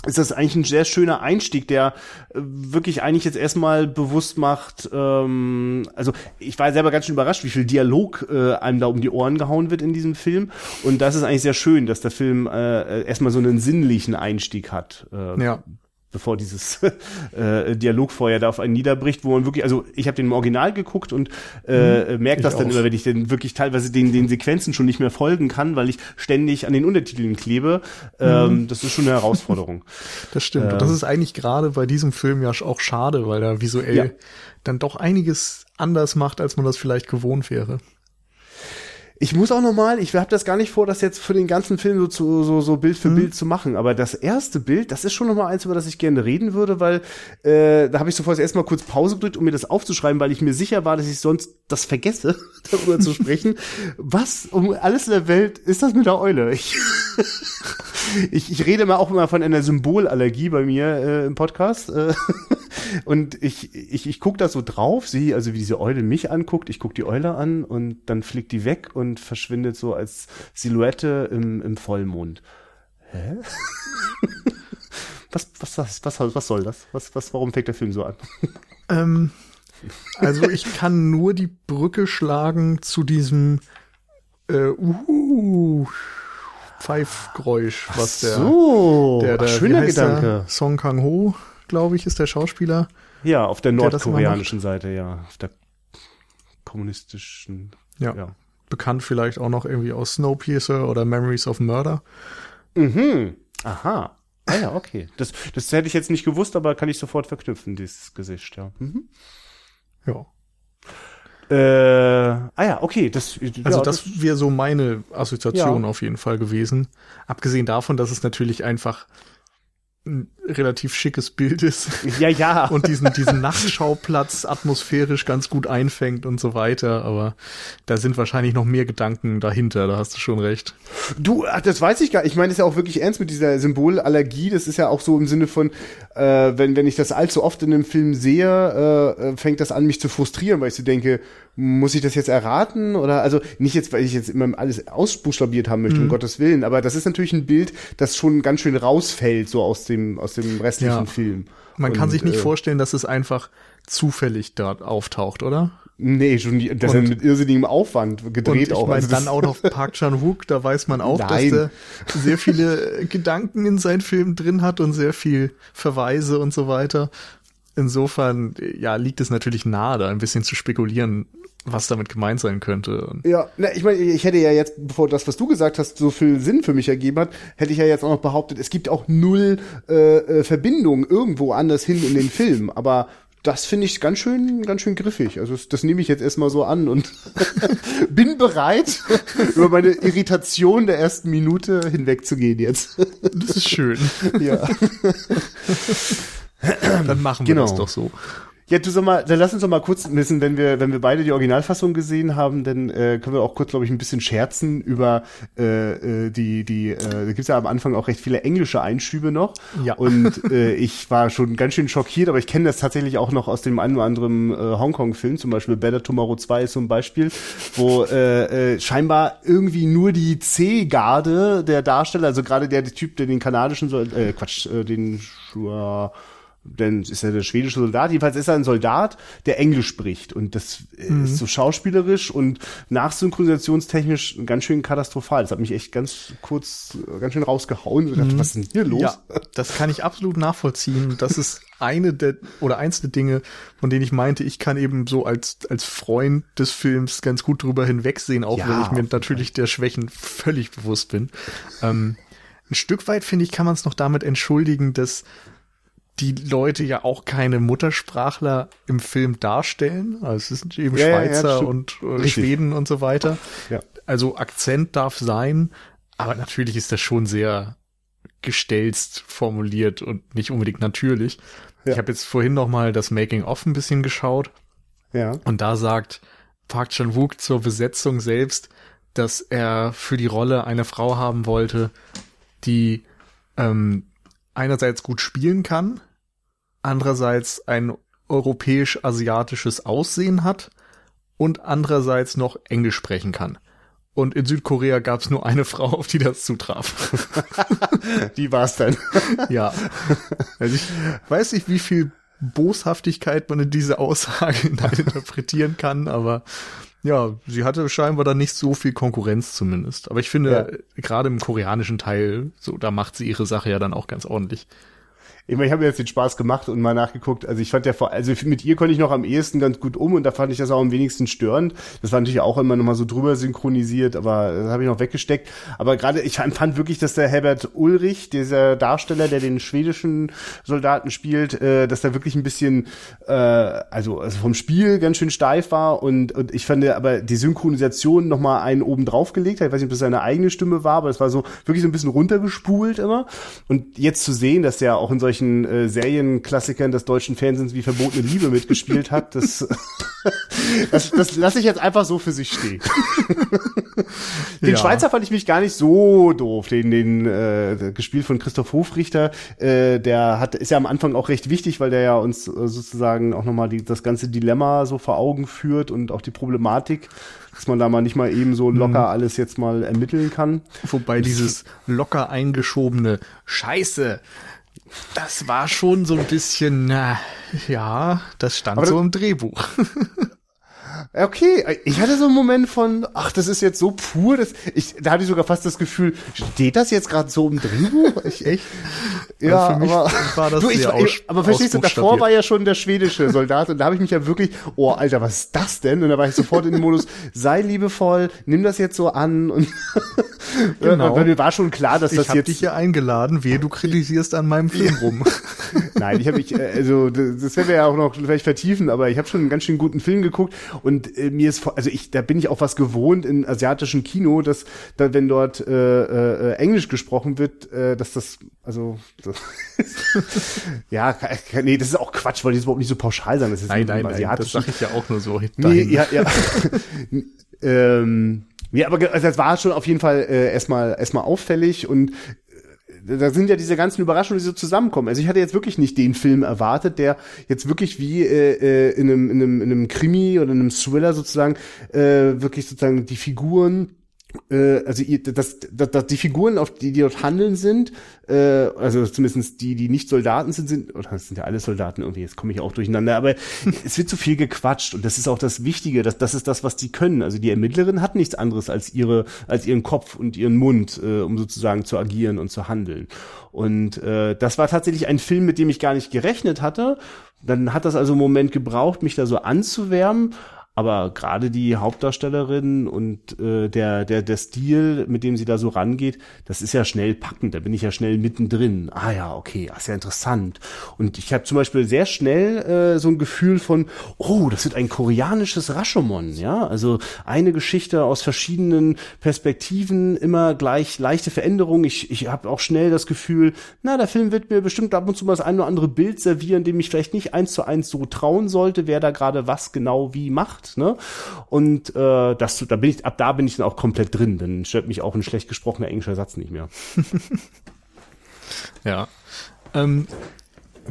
ist das eigentlich ein sehr schöner Einstieg, der äh, wirklich eigentlich jetzt erstmal bewusst macht, ähm, also ich war selber ganz schön überrascht, wie viel Dialog äh, einem da um die Ohren gehauen wird in diesem Film. Und das ist eigentlich sehr schön, dass der Film äh, erstmal so einen sinnlichen Einstieg hat. Äh,
Ja.
Bevor dieses *laughs* äh, Dialogfeuer da auf einen niederbricht, wo man wirklich, also ich habe den im Original geguckt und äh, merke
ich
das dann
auch.
immer, wenn ich dann wirklich teilweise den, den Sequenzen schon nicht mehr folgen kann, weil ich ständig an den Untertiteln klebe. Ähm, das ist schon eine Herausforderung. *laughs*
Das stimmt. Und das ist eigentlich gerade bei diesem Film ja auch schade, weil er visuell
Ja.
dann doch einiges anders macht, als man das vielleicht gewohnt wäre.
Ich muss auch nochmal, ich habe das gar nicht vor, das jetzt für den ganzen Film so, zu, so, so Bild für Bild zu machen, aber das erste Bild, das ist schon nochmal eins, über das ich gerne reden weil äh, da habe ich sofort erstmal kurz Pause gedrückt, um mir das aufzuschreiben, weil ich mir sicher war, dass ich sonst das vergesse, *laughs* darüber zu sprechen. Was um alles in der Welt ist das mit der Eule? Ich, *laughs* ich, ich rede mal auch immer von einer Symbolallergie bei mir äh, im Podcast. Äh, *laughs* und ich, ich, ich gucke da so drauf, sehe also, wie diese Eule mich anguckt. Ich gucke die Eule an und dann fliegt die weg und verschwindet so als Silhouette im, im Vollmond. Hä? *laughs* was, was, was, was, was soll das? Was, was, warum fängt der Film so an?
Ähm, also ich kann nur die Brücke schlagen zu diesem äh, uh, Pfeifgeräusch, was der,
so,
der, der
ach, schöner
heißt der?
Gedanke.
Song Kang-ho, glaube ich, ist der Schauspieler.
Ja, auf der
das
nordkoreanischen Seite, ja. Auf der kommunistischen,
Ja.
ja.
Bekannt vielleicht auch noch irgendwie aus Snowpiercer oder Memories of Murder.
Mhm. Aha. Ah ja, okay. Das, das hätte ich jetzt nicht gewusst, aber kann ich sofort verknüpfen, dieses Gesicht, ja. Mhm.
Ja.
Äh, ah ja, okay. Das,
Also
ja,
das wäre so meine Assoziation
Ja.
auf jeden Fall gewesen. Abgesehen davon, dass es natürlich einfach relativ schickes Bild ist.
Ja, ja. *laughs*
Und diesen, diesen Nachtschauplatz atmosphärisch ganz gut einfängt und so weiter. Aber da sind wahrscheinlich noch mehr Gedanken dahinter, da hast du schon recht.
Du, ach, das weiß ich gar nicht. Ich meine, das ist ja auch wirklich ernst mit dieser Symbolallergie. Das ist ja auch so im Sinne von, äh, wenn, wenn ich das allzu oft in einem Film sehe, äh, fängt das an, mich zu frustrieren, weil ich so denke, muss ich das jetzt erraten? Oder also nicht jetzt, weil ich jetzt immer alles ausbuchstabiert haben möchte, mhm. um Gottes Willen, aber das ist natürlich ein Bild, das schon ganz schön rausfällt, so aus dem, aus dem restlichen ja. Film.
Man Und, kann sich nicht äh, vorstellen, dass es einfach zufällig dort auftaucht, oder?
Nee, schon das ist mit irrsinnigem Aufwand gedreht und ich
auch.
Meine,
also dann auch noch Park Chan-wook, da weiß man auch, Nein. dass er sehr viele Gedanken in seinen Filmen drin hat und sehr viel Verweise und so weiter. Insofern, ja, liegt es natürlich nahe, da ein bisschen zu spekulieren, was damit gemeint sein könnte.
Ja, na, ich meine, ich hätte ja jetzt, bevor das, was du gesagt hast, so viel Sinn für mich ergeben hat, hätte ich ja jetzt auch noch behauptet, es gibt auch null äh, äh Verbindung irgendwo anders hin in den Film. Aber das finde ich ganz schön, ganz schön griffig. Also das, das nehme ich jetzt erstmal so an und *laughs* bin bereit, *laughs* über meine Irritation der ersten Minute hinwegzugehen jetzt.
das ist schön. Ja. *laughs* Dann machen wir genau. das doch so.
Ja, du sag mal, dann lass uns doch mal kurz wissen, wenn wir, wenn wir beide die Originalfassung gesehen haben, dann äh, können wir auch kurz, glaube ich, ein bisschen scherzen über äh, äh, die, die, äh, da gibt's ja am Anfang auch recht viele englische Einschübe noch. Ja. Und *laughs* äh, ich war schon ganz schön schockiert, aber ich kenne das tatsächlich auch noch aus dem einen oder anderen äh, Hongkong-Film, zum Beispiel Better Tomorrow 2 ist so ein Beispiel, wo äh, äh, scheinbar irgendwie nur die C-Garde der Darsteller, also gerade der, der Typ, der den kanadischen, äh, Quatsch, äh, den äh, denn ist er der schwedische Soldat. Jedenfalls ist er ein Soldat, der Englisch spricht. Und das mhm. ist so schauspielerisch und nachsynchronisationstechnisch ganz schön katastrophal. Das hat mich echt ganz kurz, ganz schön rausgehauen. Ich dachte, mhm. was ist denn hier los? Ja,
das kann ich absolut nachvollziehen. Das ist eine der, oder eins der Dinge, von denen ich meinte, ich kann eben so als, als Freund des Films ganz gut drüber hinwegsehen, auch ja, wenn ich mir natürlich der Schwächen völlig bewusst bin. Ähm, ein Stück weit, finde ich, kann man es noch damit entschuldigen, dass die Leute ja auch keine Muttersprachler im Film darstellen. Also es sind eben ja, Schweizer ja, und äh, Schweden und so weiter. Ja. Also Akzent darf sein, aber natürlich ist das schon sehr gestelzt formuliert und nicht unbedingt natürlich. Ja. Ich habe jetzt vorhin noch mal das Making of ein bisschen geschaut. Ja. Und da sagt Park Chan-wook zur Besetzung selbst, dass er für die Rolle eine Frau haben wollte, die ähm, einerseits gut spielen kann, andererseits ein europäisch-asiatisches Aussehen hat und andererseits noch Englisch sprechen kann. Und in Südkorea gab es nur eine *laughs* Frau, auf die das zutraf. *laughs*
die war's dann. *laughs*
ja. Also ich weiß nicht, wie viel Boshaftigkeit man in diese Aussage interpretieren kann, aber ja, sie hatte scheinbar dann nicht so viel Konkurrenz zumindest. Aber ich finde, ja. gerade im koreanischen Teil, so, da macht sie ihre Sache ja dann auch ganz ordentlich
ich meine, ich habe jetzt den Spaß gemacht und mal nachgeguckt. Also ich fand ja vor, also mit ihr konnte ich noch am ehesten ganz gut um und da fand ich das auch am wenigsten störend. Das war natürlich auch immer noch mal so drüber synchronisiert, aber das habe ich noch weggesteckt. Aber gerade ich fand wirklich, dass der Herbert Ulrich, dieser Darsteller, der den schwedischen Soldaten spielt, äh, dass der wirklich ein bisschen, äh, also, also vom Spiel ganz schön steif war und, und ich fand aber die Synchronisation noch mal einen oben drauf gelegt hat. Ich weiß nicht, ob das seine eigene Stimme war, aber es war so wirklich so ein bisschen runtergespult immer. Und jetzt zu sehen, dass der auch in solchen solchen äh, Serienklassikern des deutschen Fernsehens wie Verbotene Liebe mitgespielt hat, das, *laughs* das, das lasse ich jetzt einfach so für sich stehen. *laughs* den ja. Schweizer fand ich mich gar nicht so doof, den, den äh, gespielt von Christoph Hofrichter, äh, der hat, ist ja am Anfang auch recht wichtig, weil der ja uns äh, sozusagen auch nochmal die, das ganze Dilemma so vor Augen führt und auch die Problematik dass man da mal nicht mal eben so locker mhm. alles jetzt mal ermitteln kann.
Wobei dieses locker eingeschobene Scheiße, das war schon so ein bisschen, na, ja, das stand Aber so im Drehbuch. *laughs*
Okay, ich hatte so einen Moment von, ach, das ist jetzt so pur, das, ich, da hatte ich sogar fast das Gefühl, steht das jetzt gerade so im Drehbuch? *laughs* Ich, echt? Ja, aber, *laughs* du, ich, ich, aber verstehst du, davor war ja schon der schwedische Soldat und da habe ich mich ja wirklich, oh Alter, was ist das denn? Und da war ich sofort in dem Modus, *laughs* sei liebevoll, nimm das jetzt so an und genau. weil mir war schon klar, dass das
ich jetzt. Ich dich hier eingeladen, wehe, du kritisierst an meinem Film rum.
Nein, ich habe mich, äh, also das werden wir ja auch noch vielleicht vertiefen, aber ich habe schon einen ganz schön guten Film geguckt Und äh, mir ist, also ich, da bin ich auch was gewohnt in asiatischen Kino, dass, da, wenn dort äh, äh, Englisch gesprochen wird, äh, dass das, also, das *laughs* ja, nee, das ist auch Quatsch, weil die überhaupt nicht so pauschal sein. Das ist
nein, nein, nein, das sage ich ja auch nur so.
Nee, ja, ja. *laughs* ähm, ja, aber also das war schon auf jeden Fall äh, erstmal erstmal auffällig und da sind ja diese ganzen Überraschungen, die so zusammenkommen. Also ich hatte jetzt wirklich nicht den Film erwartet, der jetzt wirklich wie äh, äh in, einem, in, einem, in einem Krimi oder in einem Thriller sozusagen äh, wirklich sozusagen die Figuren also ihr, das, das, das, die Figuren, auf die, die dort handeln sind, äh, also zumindest die, die nicht Soldaten sind, sind, oder das sind ja alle Soldaten irgendwie, jetzt komme ich auch durcheinander, aber *laughs* es wird zu viel gequatscht und das ist auch das Wichtige, das, das ist das, was die können. Also die Ermittlerin hat nichts anderes als ihre, als ihren Kopf und ihren Mund, äh, um sozusagen zu agieren und zu handeln. Und äh, das war tatsächlich ein Film, mit dem ich gar nicht gerechnet hatte. Dann hat das also einen Moment gebraucht, mich da so anzuwärmen. Aber gerade die Hauptdarstellerin und äh, der, der, der Stil, mit dem sie da so rangeht, das ist ja schnell packend. Da bin ich ja schnell mittendrin. Ah ja, okay, das ist ja interessant. Und ich habe zum Beispiel sehr schnell äh, so ein Gefühl von, oh, das wird ein koreanisches Rashomon, ja. Also eine Geschichte aus verschiedenen Perspektiven, immer gleich leichte Veränderungen. Ich, ich habe auch schnell das Gefühl, na, der Film wird mir bestimmt ab und zu mal das ein oder andere Bild servieren, dem ich vielleicht nicht eins zu eins so trauen sollte, wer da gerade was genau wie macht ne? Und äh, das, da bin ich, ab da bin ich dann auch komplett drin. Dann stört mich auch ein schlecht gesprochener englischer Satz nicht mehr. *laughs*
ja. Ähm,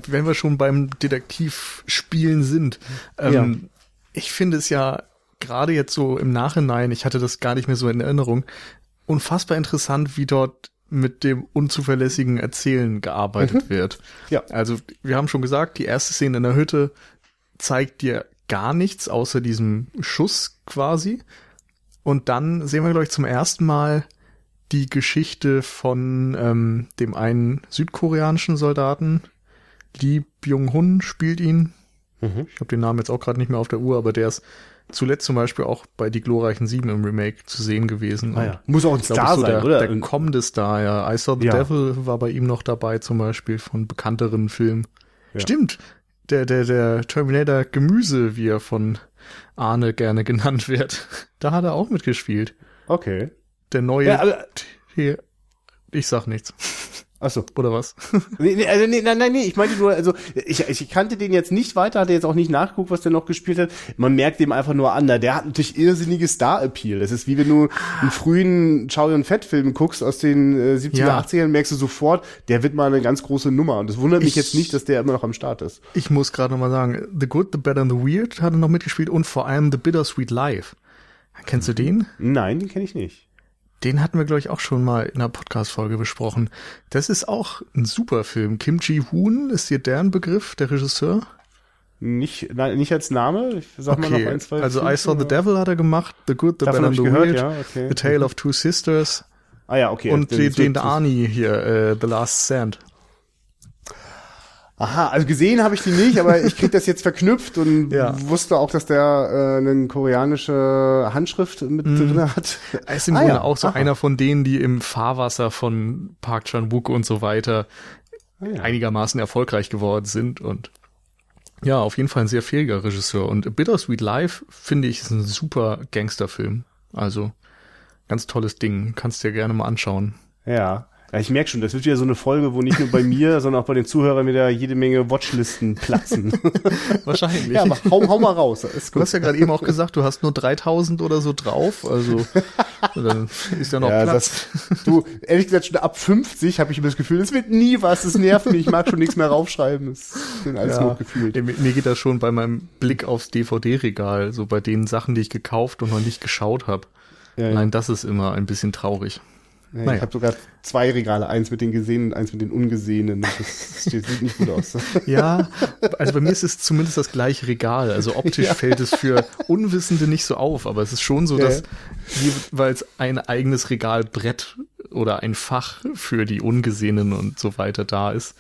wenn wir schon beim Detektivspielen sind, ähm, ja. ich finde es ja gerade jetzt so im Nachhinein, ich hatte das gar nicht mehr so in Erinnerung, unfassbar interessant, wie dort mit dem unzuverlässigen Erzählen gearbeitet mhm. wird. Ja. Also, wir haben schon gesagt, die erste Szene in der Hütte zeigt dir gar nichts außer diesem Schuss quasi. Und dann sehen wir, glaube ich, zum ersten Mal die Geschichte von ähm, dem einen südkoreanischen Soldaten. Lee Byung-hun spielt ihn. Mhm. Ich habe den Namen jetzt auch gerade nicht mehr auf der Uhr, aber der ist zuletzt zum Beispiel auch bei Die glorreichen Sieben im Remake zu sehen gewesen.
Ah, ja. Muss auch ein Star so sein,
der,
oder?
Der kommende Star, ja. I Saw the ja. Devil war bei ihm noch dabei zum Beispiel von bekannteren Filmen. Ja. Stimmt, der, der, der Terminator Gemüse, wie er von Arne gerne genannt wird. *laughs* Da hat er auch mitgespielt.
Okay.
Der neue. Ja, aber, hier, ich sag nichts.
Ach so.
Oder was? *laughs*
nee, nee, also nee, nein, nein, nee, ich meinte nur, also ich, ich kannte den jetzt nicht weiter, hatte jetzt auch nicht nachgeguckt, was der noch gespielt hat. Man merkt dem einfach nur an, der hat natürlich irrsinniges Star-Appeal. Das ist wie wenn du einen frühen Chow Yun-Fett-Film guckst aus den äh, 70er, ja. 80ern, merkst du sofort, der wird mal eine ganz große Nummer. Und das wundert mich jetzt nicht, dass der immer noch am Start ist.
Ich muss gerade nochmal sagen, The Good, The Better and The Weird hat er noch mitgespielt und vor allem The Bittersweet Life. Kennst du den?
Nein, den kenne ich nicht.
Den hatten wir, glaube ich, auch schon mal in einer Podcast-Folge besprochen. Das ist auch ein super Film. Kim Ji-Hoon, ist dir deren Begriff, der Regisseur?
Nicht, nein, nicht als Name. Ich sag okay. mal noch ein, zwei.
Also I Saw the Devil hat er gemacht, The Good, The Bad and the gehört, Weird, ja, okay. The Tale of Two Sisters.
Ah ja, okay.
Und den, den Arnie hier, äh, The Last Sand.
Aha, also gesehen habe ich die nicht, aber ich krieg das jetzt verknüpft und ja. wusste auch, dass der äh, eine koreanische Handschrift mit mm. drin hat.
Er ist im ah, Grunde ja. auch so Aha. einer von denen, die im Fahrwasser von Park Chan-wook und so weiter ah, ja. einigermaßen erfolgreich geworden sind und ja, auf jeden Fall ein sehr fähiger Regisseur. Und Bittersweet Life finde ich ist ein super Gangsterfilm. Also ganz tolles Ding, kannst dir gerne mal anschauen.
Ja. Ja, ich merke schon, das wird wieder so eine Folge, wo nicht nur bei mir, *laughs* sondern auch bei den Zuhörern wieder jede Menge Watchlisten platzen. *laughs*
Wahrscheinlich.
Ja, aber hau, hau mal raus.
Du hast ja gerade eben auch gesagt, du hast nur 3000 oder so drauf, also *laughs* dann ist ja noch ja, Platz.
Das, du, ehrlich gesagt, schon ab 50 habe ich immer das Gefühl, es wird nie was, es nervt mich, ich mag schon nichts mehr raufschreiben. Das sind alles ja, gefühlt.
Mir, mir geht das schon bei meinem Blick aufs DVD-Regal, so bei den Sachen, die ich gekauft und noch nicht geschaut habe. Ja, Nein, das ist immer ein bisschen traurig.
Ja, naja. Ich habe sogar zwei Regale, eins mit den gesehenen, eins mit den ungesehenen. Das, sieht nicht gut *laughs* aus.
ja, also bei mir ist es zumindest das gleiche Regal. Also optisch ja. fällt es für Unwissende nicht so auf, aber es ist schon so, dass ja. jeweils ein eigenes Regalbrett oder ein Fach für die Ungesehenen und so weiter da ist.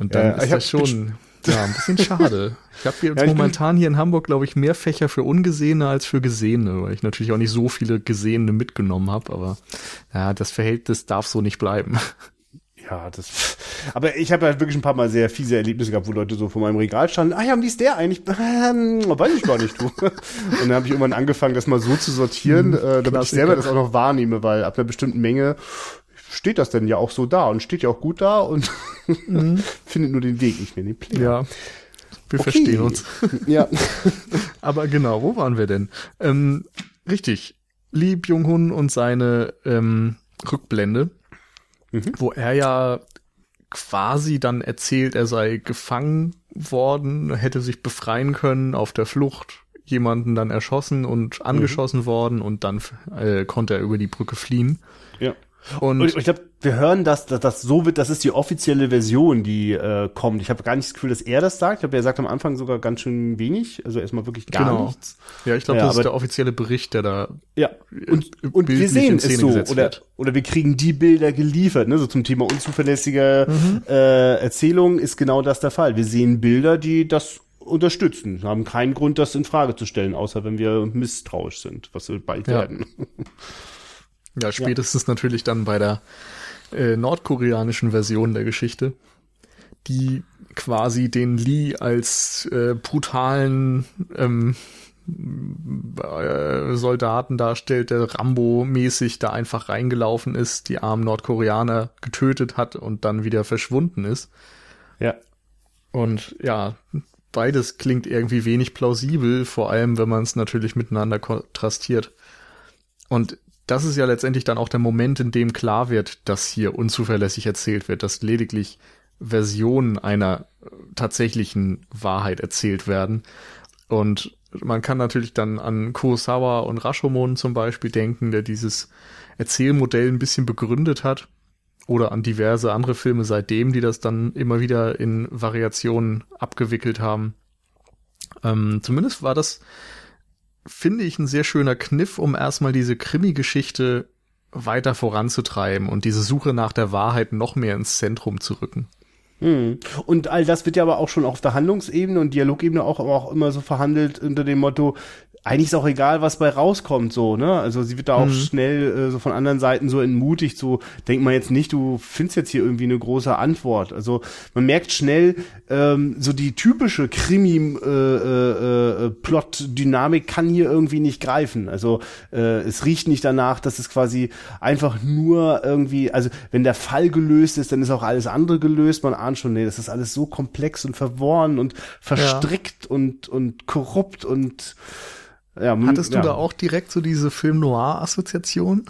Und dann ist das schon ja, ein bisschen schade. *laughs* Ich habe jetzt ja, momentan hier in Hamburg, glaube ich, mehr Fächer für Ungesehene als für Gesehene, weil ich natürlich auch nicht so viele Gesehene mitgenommen habe, aber ja, das Verhältnis darf so nicht bleiben.
Ja, das. Aber ich habe halt wirklich ein paar Mal sehr fiese Erlebnisse gehabt, wo Leute so vor meinem Regal standen. Ah ja, wie ist der eigentlich? Ähm, *laughs* weiß ich gar nicht, du. Und dann habe ich irgendwann angefangen, das mal so zu sortieren, mhm, äh, damit Klassiker. ich selber das auch noch wahrnehme, weil ab einer bestimmten Menge steht das denn ja auch so da und steht ja auch gut da und mhm. *laughs* findet nur den Weg nicht mehr in den Player.
Ja. Wir okay. verstehen uns. *laughs* *laughs*
ja.
Aber genau, wo waren wir denn? Ähm, richtig. Lee Byung-hun und seine ähm, Rückblende, mhm. wo er ja quasi dann erzählt, er sei gefangen worden, hätte sich befreien können auf der Flucht, jemanden dann erschossen und angeschossen mhm. worden und dann äh, konnte er über die Brücke fliehen.
Ja. Und, und ich glaube, wir hören, dass, dass das so wird, das ist die offizielle Version, die äh, kommt. Ich habe gar nicht das Gefühl, dass er das sagt. Ich glaube, er sagt am Anfang sogar ganz schön wenig, also erstmal wirklich gar genau. nichts.
Ja, ich glaube, ja, das ist der offizielle Bericht, der da
Ja, und, und wir sehen es so oder oder wir kriegen die Bilder geliefert, ne, so zum Thema unzuverlässige mhm. äh, Erzählung ist genau das der Fall. Wir sehen Bilder, die das unterstützen, wir haben keinen Grund, das in Frage zu stellen, außer wenn wir misstrauisch sind, was wir bald ja. werden.
Ja, *laughs* spätestens ja. natürlich dann bei der äh, nordkoreanischen Version der Geschichte, die quasi den Lee als äh, brutalen ähm, äh, Soldaten darstellt, der Rambo-mäßig da einfach reingelaufen ist, die armen Nordkoreaner getötet hat und dann wieder verschwunden ist.
Ja.
Und ja, beides klingt irgendwie wenig plausibel, vor allem wenn man es natürlich miteinander kontrastiert. Und das ist ja letztendlich dann auch der Moment, in dem klar wird, dass hier unzuverlässig erzählt wird, dass lediglich Versionen einer tatsächlichen Wahrheit erzählt werden. Und man kann natürlich dann an Kurosawa und Rashomon zum Beispiel denken, der dieses Erzählmodell ein bisschen begründet hat. Oder an diverse andere Filme seitdem, die das dann immer wieder in Variationen abgewickelt haben. Ähm, zumindest war das finde ich, ein sehr schöner Kniff, um erstmal diese Krimi-Geschichte weiter voranzutreiben und diese Suche nach der Wahrheit noch mehr ins Zentrum zu rücken.
Hm. Und all das wird ja aber auch schon auf der Handlungsebene und Dialogebene auch, auch immer so verhandelt unter dem Motto, eigentlich ist auch egal, was bei rauskommt, so, ne? Also sie wird da auch mhm. schnell äh, so von anderen Seiten so entmutigt, so denkt man jetzt nicht, du findest jetzt hier irgendwie eine große Antwort. Also man merkt schnell, ähm, so die typische Krimi-Plot-Dynamik äh, äh, kann hier irgendwie nicht greifen. Also äh, es riecht nicht danach, dass es quasi einfach nur irgendwie, also wenn der Fall gelöst ist, dann ist auch alles andere gelöst. Man ahnt schon, nee, das ist alles so komplex und verworren und verstrickt ja. und, und korrupt und
ja, Hattest du ja. da auch direkt so diese Film-Noir-Assoziation?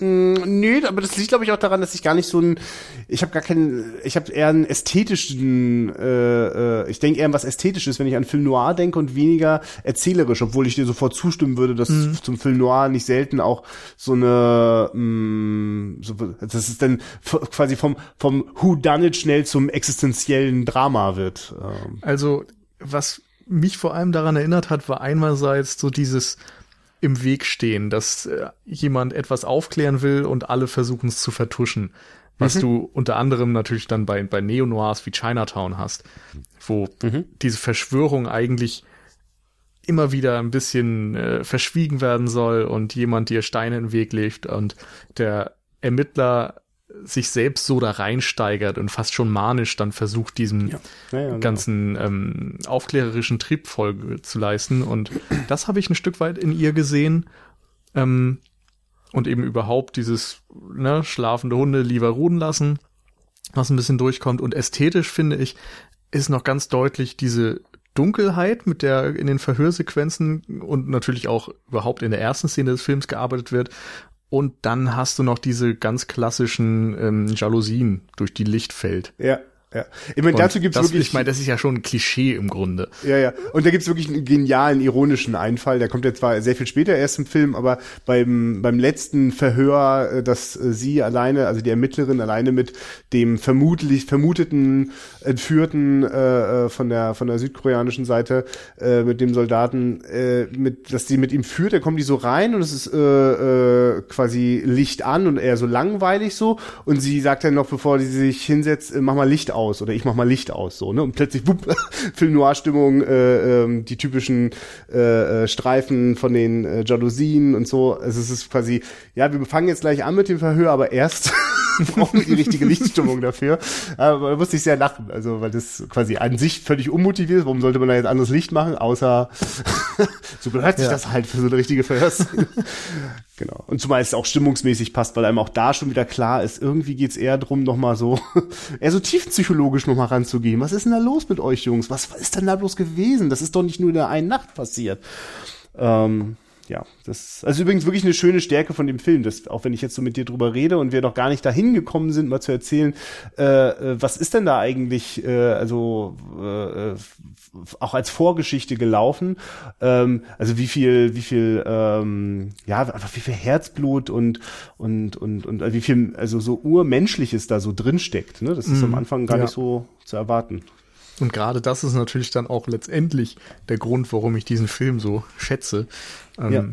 Mm, nö, aber das liegt, glaube ich, auch daran, dass ich gar nicht so ein, ich habe gar keinen, ich habe eher einen ästhetischen, äh, äh, ich denke eher an was Ästhetisches, wenn ich an Film Noir denke und weniger erzählerisch, obwohl ich dir sofort zustimmen würde, dass mhm. zum Film Noir nicht selten auch so eine, mh, mm, so, das ist dann quasi vom vom Who Done It schnell zum existenziellen Drama wird.
Ähm. Also was mich vor allem daran erinnert hat, war einerseits so dieses im Weg stehen, dass äh, jemand etwas aufklären will und alle versuchen es zu vertuschen. Was mhm. du unter anderem natürlich dann bei, bei Neo-Noirs wie Chinatown hast, wo mhm. diese Verschwörung eigentlich immer wieder ein bisschen äh, verschwiegen werden soll und jemand dir Steine in den Weg legt und der Ermittler sich selbst so da reinsteigert und fast schon manisch dann versucht, diesem ja. Ja, ja, genau. ganzen ähm, aufklärerischen Trieb Folge zu leisten. Und das habe ich ein Stück weit in ihr gesehen. Ähm, und eben überhaupt dieses ne, schlafende Hunde lieber ruhen lassen, was ein bisschen durchkommt. Und ästhetisch finde ich, ist noch ganz deutlich diese Dunkelheit, mit der in den Verhörsequenzen und natürlich auch überhaupt in der ersten Szene des Films gearbeitet wird und dann hast du noch diese ganz klassischen ähm, Jalousien, durch die Licht fällt.
Ja. Ja. Ich meine, dazu gibt's das, wirklich.
Ich meine, das ist ja schon ein Klischee im Grunde.
Ja, ja. Und da gibt's wirklich einen genialen, ironischen Einfall. Der kommt ja zwar sehr viel später erst im Film, aber beim, beim letzten Verhör, äh, dass äh, sie alleine, also die Ermittlerin alleine mit dem vermutlich, vermuteten Entführten äh, äh, von der, von der südkoreanischen Seite, äh, mit dem Soldaten, äh, mit, dass die mit ihm führt, da kommen die so rein und es ist äh, äh, quasi Licht an und eher so langweilig so. Und sie sagt dann noch, bevor sie sich hinsetzt, mach mal Licht aus oder ich mach mal Licht aus so ne? Und plötzlich wupp, *laughs* Film Noir Stimmung äh, äh, die typischen äh, äh, Streifen von den äh, Jalousien und so. Also es ist quasi ja wir fangen jetzt gleich an mit dem Verhör aber erst *laughs* brauchen die richtige Lichtstimmung dafür. Aber da musste ich sehr lachen, also weil das quasi an sich völlig unmotiviert ist. Warum sollte man da jetzt anderes Licht machen, außer *laughs* so gehört sich ja. das halt für so eine richtige Verhörszene. genau. Und zumal es auch stimmungsmäßig passt, weil einem auch da schon wieder klar ist, irgendwie geht's eher drum, nochmal so, *laughs* eher so tiefpsychologisch nochmal ranzugehen. Was ist denn da los mit euch, Jungs? Was ist denn da bloß gewesen? Das ist doch nicht nur in der einen Nacht passiert. Ähm, ja, das also übrigens wirklich eine schöne Stärke von dem Film, dass auch wenn ich jetzt so mit dir drüber rede und wir noch gar nicht dahin gekommen sind, mal zu erzählen, äh, äh was ist denn da eigentlich, äh, also äh, auch als Vorgeschichte gelaufen, ähm, also wie viel, wie viel, ähm, ja, einfach wie viel Herzblut und und und und also wie viel, also so urmenschliches da so drin steckt, ne? Das ist mm, am Anfang gar ja. nicht so zu erwarten.
Und gerade das ist natürlich dann auch letztendlich der Grund, warum ich diesen Film so schätze. Ähm, ja.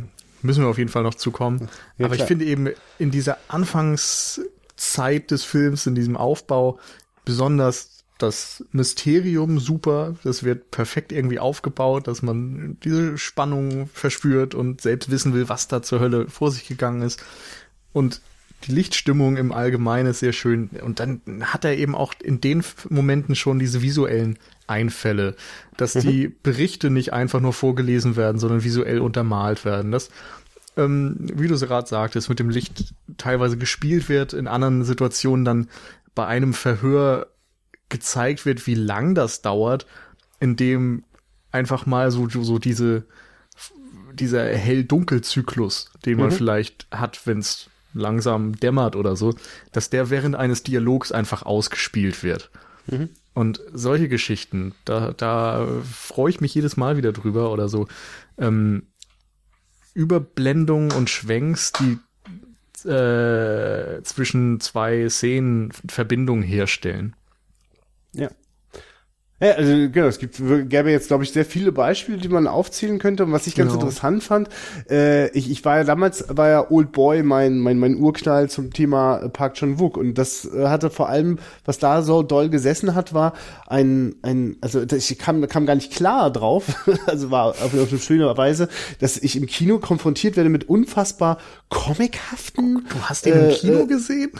Müssen wir auf jeden Fall noch zukommen. Ja, Aber klar. ich finde eben in dieser Anfangszeit des Films, in diesem Aufbau, besonders das Mysterium super. Das wird perfekt irgendwie aufgebaut, dass man diese Spannung verspürt und selbst wissen will, was da zur Hölle vor sich gegangen ist. Und die Lichtstimmung im Allgemeinen ist sehr schön. Und dann hat er eben auch in den Momenten schon diese visuellen Einfälle, dass mhm. die Berichte nicht einfach nur vorgelesen werden, sondern visuell untermalt werden. Das, ähm, wie du es gerade sagtest, mit dem Licht teilweise gespielt wird, in anderen Situationen dann bei einem Verhör gezeigt wird, wie lang das dauert, indem einfach mal so, so diese, dieser Hell-Dunkel-Zyklus, den man mhm. vielleicht hat, wenn es langsam dämmert oder so, dass der während eines Dialogs einfach ausgespielt wird. Mhm. Und solche Geschichten, da, da freue ich mich jedes Mal wieder drüber oder so. Ähm, Überblendungen und Schwenks, die äh, zwischen zwei Szenen Verbindungen herstellen.
Ja. Ja, also genau, es gibt, gäbe jetzt, glaube ich, sehr viele Beispiele, die man aufzählen könnte. Und was ich ganz genau. interessant fand, äh, ich, ich war ja damals, war ja Old Boy mein, mein, mein Urknall zum Thema Park Chan-wook. Und das äh, hatte vor allem, was da so doll gesessen hat, war ein, ein also ich kam, kam gar nicht klar drauf, *laughs* also war auf, auf eine schöne Weise, dass ich im Kino konfrontiert werde mit unfassbar comichaften.
Du hast ihn äh, im Kino äh, gesehen?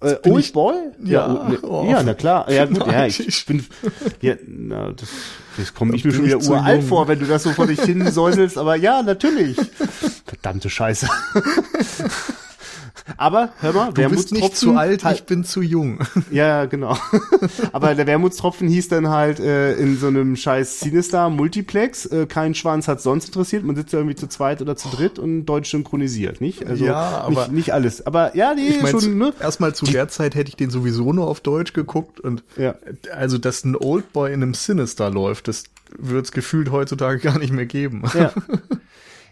Äh, Old Boy?
Ja, ja,
oh. ja, na klar. Ja gut, ja, ich, ich bin, ja, na, das, das kommt ich mir schon wieder uralt vor, wenn du das so vor dich hin säuselst, aber ja, natürlich. *laughs* Verdammte Scheiße. *laughs* Aber hör mal,
du bist nicht zu alt, halt, ich bin zu jung. *laughs*
Ja, genau. *laughs* Aber der Wermutstropfen hieß dann halt äh, in so einem scheiß Sinister Multiplex, äh, kein Schwanz hat sonst interessiert, man sitzt ja irgendwie zu zweit oder zu dritt und deutsch synchronisiert, nicht?
Also ja, aber
nicht, nicht alles. Aber ja, nee,
ich mein, schon, ne? Erstmal zu der Zeit hätte ich den sowieso nur auf Deutsch geguckt und ja. also dass ein Oldboy in einem Sinister läuft, das wird es gefühlt heutzutage *laughs* gar nicht mehr geben. Ja.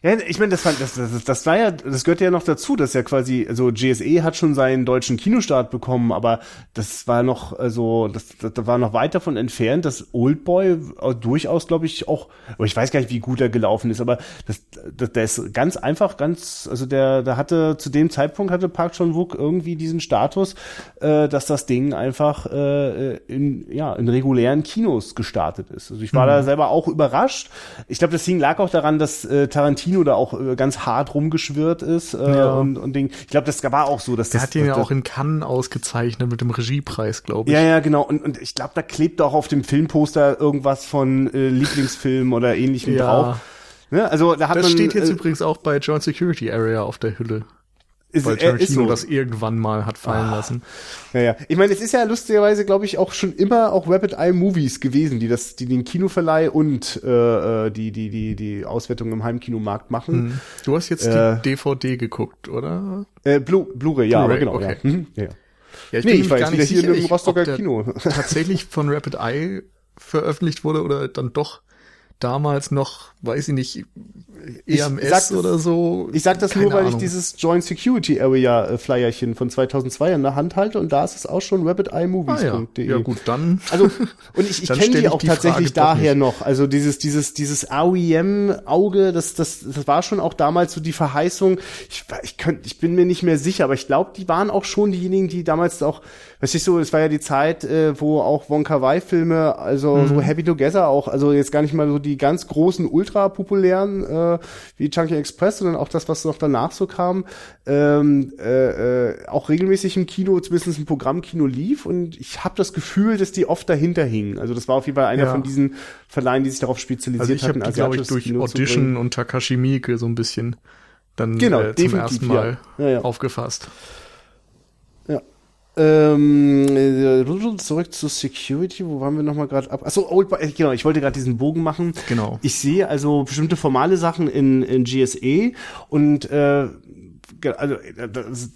Ja, ich meine, das, das, das, das war ja, das gehört ja noch dazu, dass ja quasi, also GSE hat schon seinen deutschen Kinostart bekommen, aber das war noch, also das, das war noch weit davon entfernt, dass Oldboy durchaus, glaube ich, auch, aber ich weiß gar nicht, wie gut er gelaufen ist, aber das, das, der ist ganz einfach, ganz, also der, der hatte zu dem Zeitpunkt hatte Park Chan Wook irgendwie diesen Status, äh, dass das Ding einfach äh, in, ja, in regulären Kinos gestartet ist. Also ich war mhm. da selber auch überrascht. Ich glaube, das Ding lag auch daran, dass äh, Tarantino Tarantino da auch äh, ganz hart rumgeschwirrt ist äh, ja. und, und Ding. Ich glaube, das war auch so, dass
der
das,
hat ihn
ja
auch in Cannes ausgezeichnet mit dem Regiepreis, glaube ich.
Ja, ja, genau. Und, und ich glaube, da klebt auch auf dem Filmposter irgendwas von äh, Lieblingsfilm oder ähnlichem ja. drauf. Ne? Also da hat
das
man,
steht jetzt äh, übrigens auch bei Joint Security Area auf der Hülle. Ist, weil Tarantino so. das irgendwann mal hat fallen ah. lassen.
Ja, ja. Ich meine, es ist ja lustigerweise, glaube ich, auch schon immer auch Rapid Eye Movies gewesen, die das, die den Kinoverleih und äh, äh die die die die Auswertung im Heimkinomarkt machen. Hm.
Du hast jetzt äh, die DVD geguckt, oder?
Äh, Blu Blu-ray, ja, Blu genau, okay. ja. Mhm, ja.
Ja, ich nee, bin ich war gar nicht sicher, hier im Rostocker Kino. tatsächlich von Rapid Eye veröffentlicht wurde oder dann doch damals noch, weiß ich nicht, EMS das, oder so.
Ich sag das Keine nur, weil Ahnung. ich dieses Joint Security Area äh, Flyerchen von 2002 in der Hand halte und da ist es auch schon rapidEyemovies.de.
Ah, ja. ja gut, dann.
Also und ich, *laughs* ich kenne die auch die tatsächlich Frage daher noch. Also dieses dieses dieses AOEM Auge, das das das war schon auch damals so die Verheißung. Ich ich könnte ich bin mir nicht mehr sicher, aber ich glaube, die waren auch schon diejenigen, die damals auch Weißt du so, es war ja die Zeit, äh, wo auch Wonka Wai Filme, also mhm. so Happy Together auch, also jetzt gar nicht mal so die ganz großen ultra populären äh, wie Chunky Express, sondern auch das, was noch danach so kam, ähm, äh, äh, auch regelmäßig im Kino, zumindest im Programmkino lief. Und ich habe das Gefühl, dass die oft dahinter hingen. Also das war auf jeden Fall einer ja. von diesen Verleihen, die sich darauf spezialisiert also
ich
hatten.
Glaube ich, durch Kino Audition und Takashi Miike so ein bisschen dann
genau,
äh, zum ersten Mal ja. Ja, aufgefasst.
Ähm, äh, zurück zu Security, wo waren wir nochmal gerade ab? Achso, Oldboy, äh, genau, ich wollte gerade diesen Bogen machen.
Genau.
Ich sehe also bestimmte formale Sachen in, in GSE und äh, also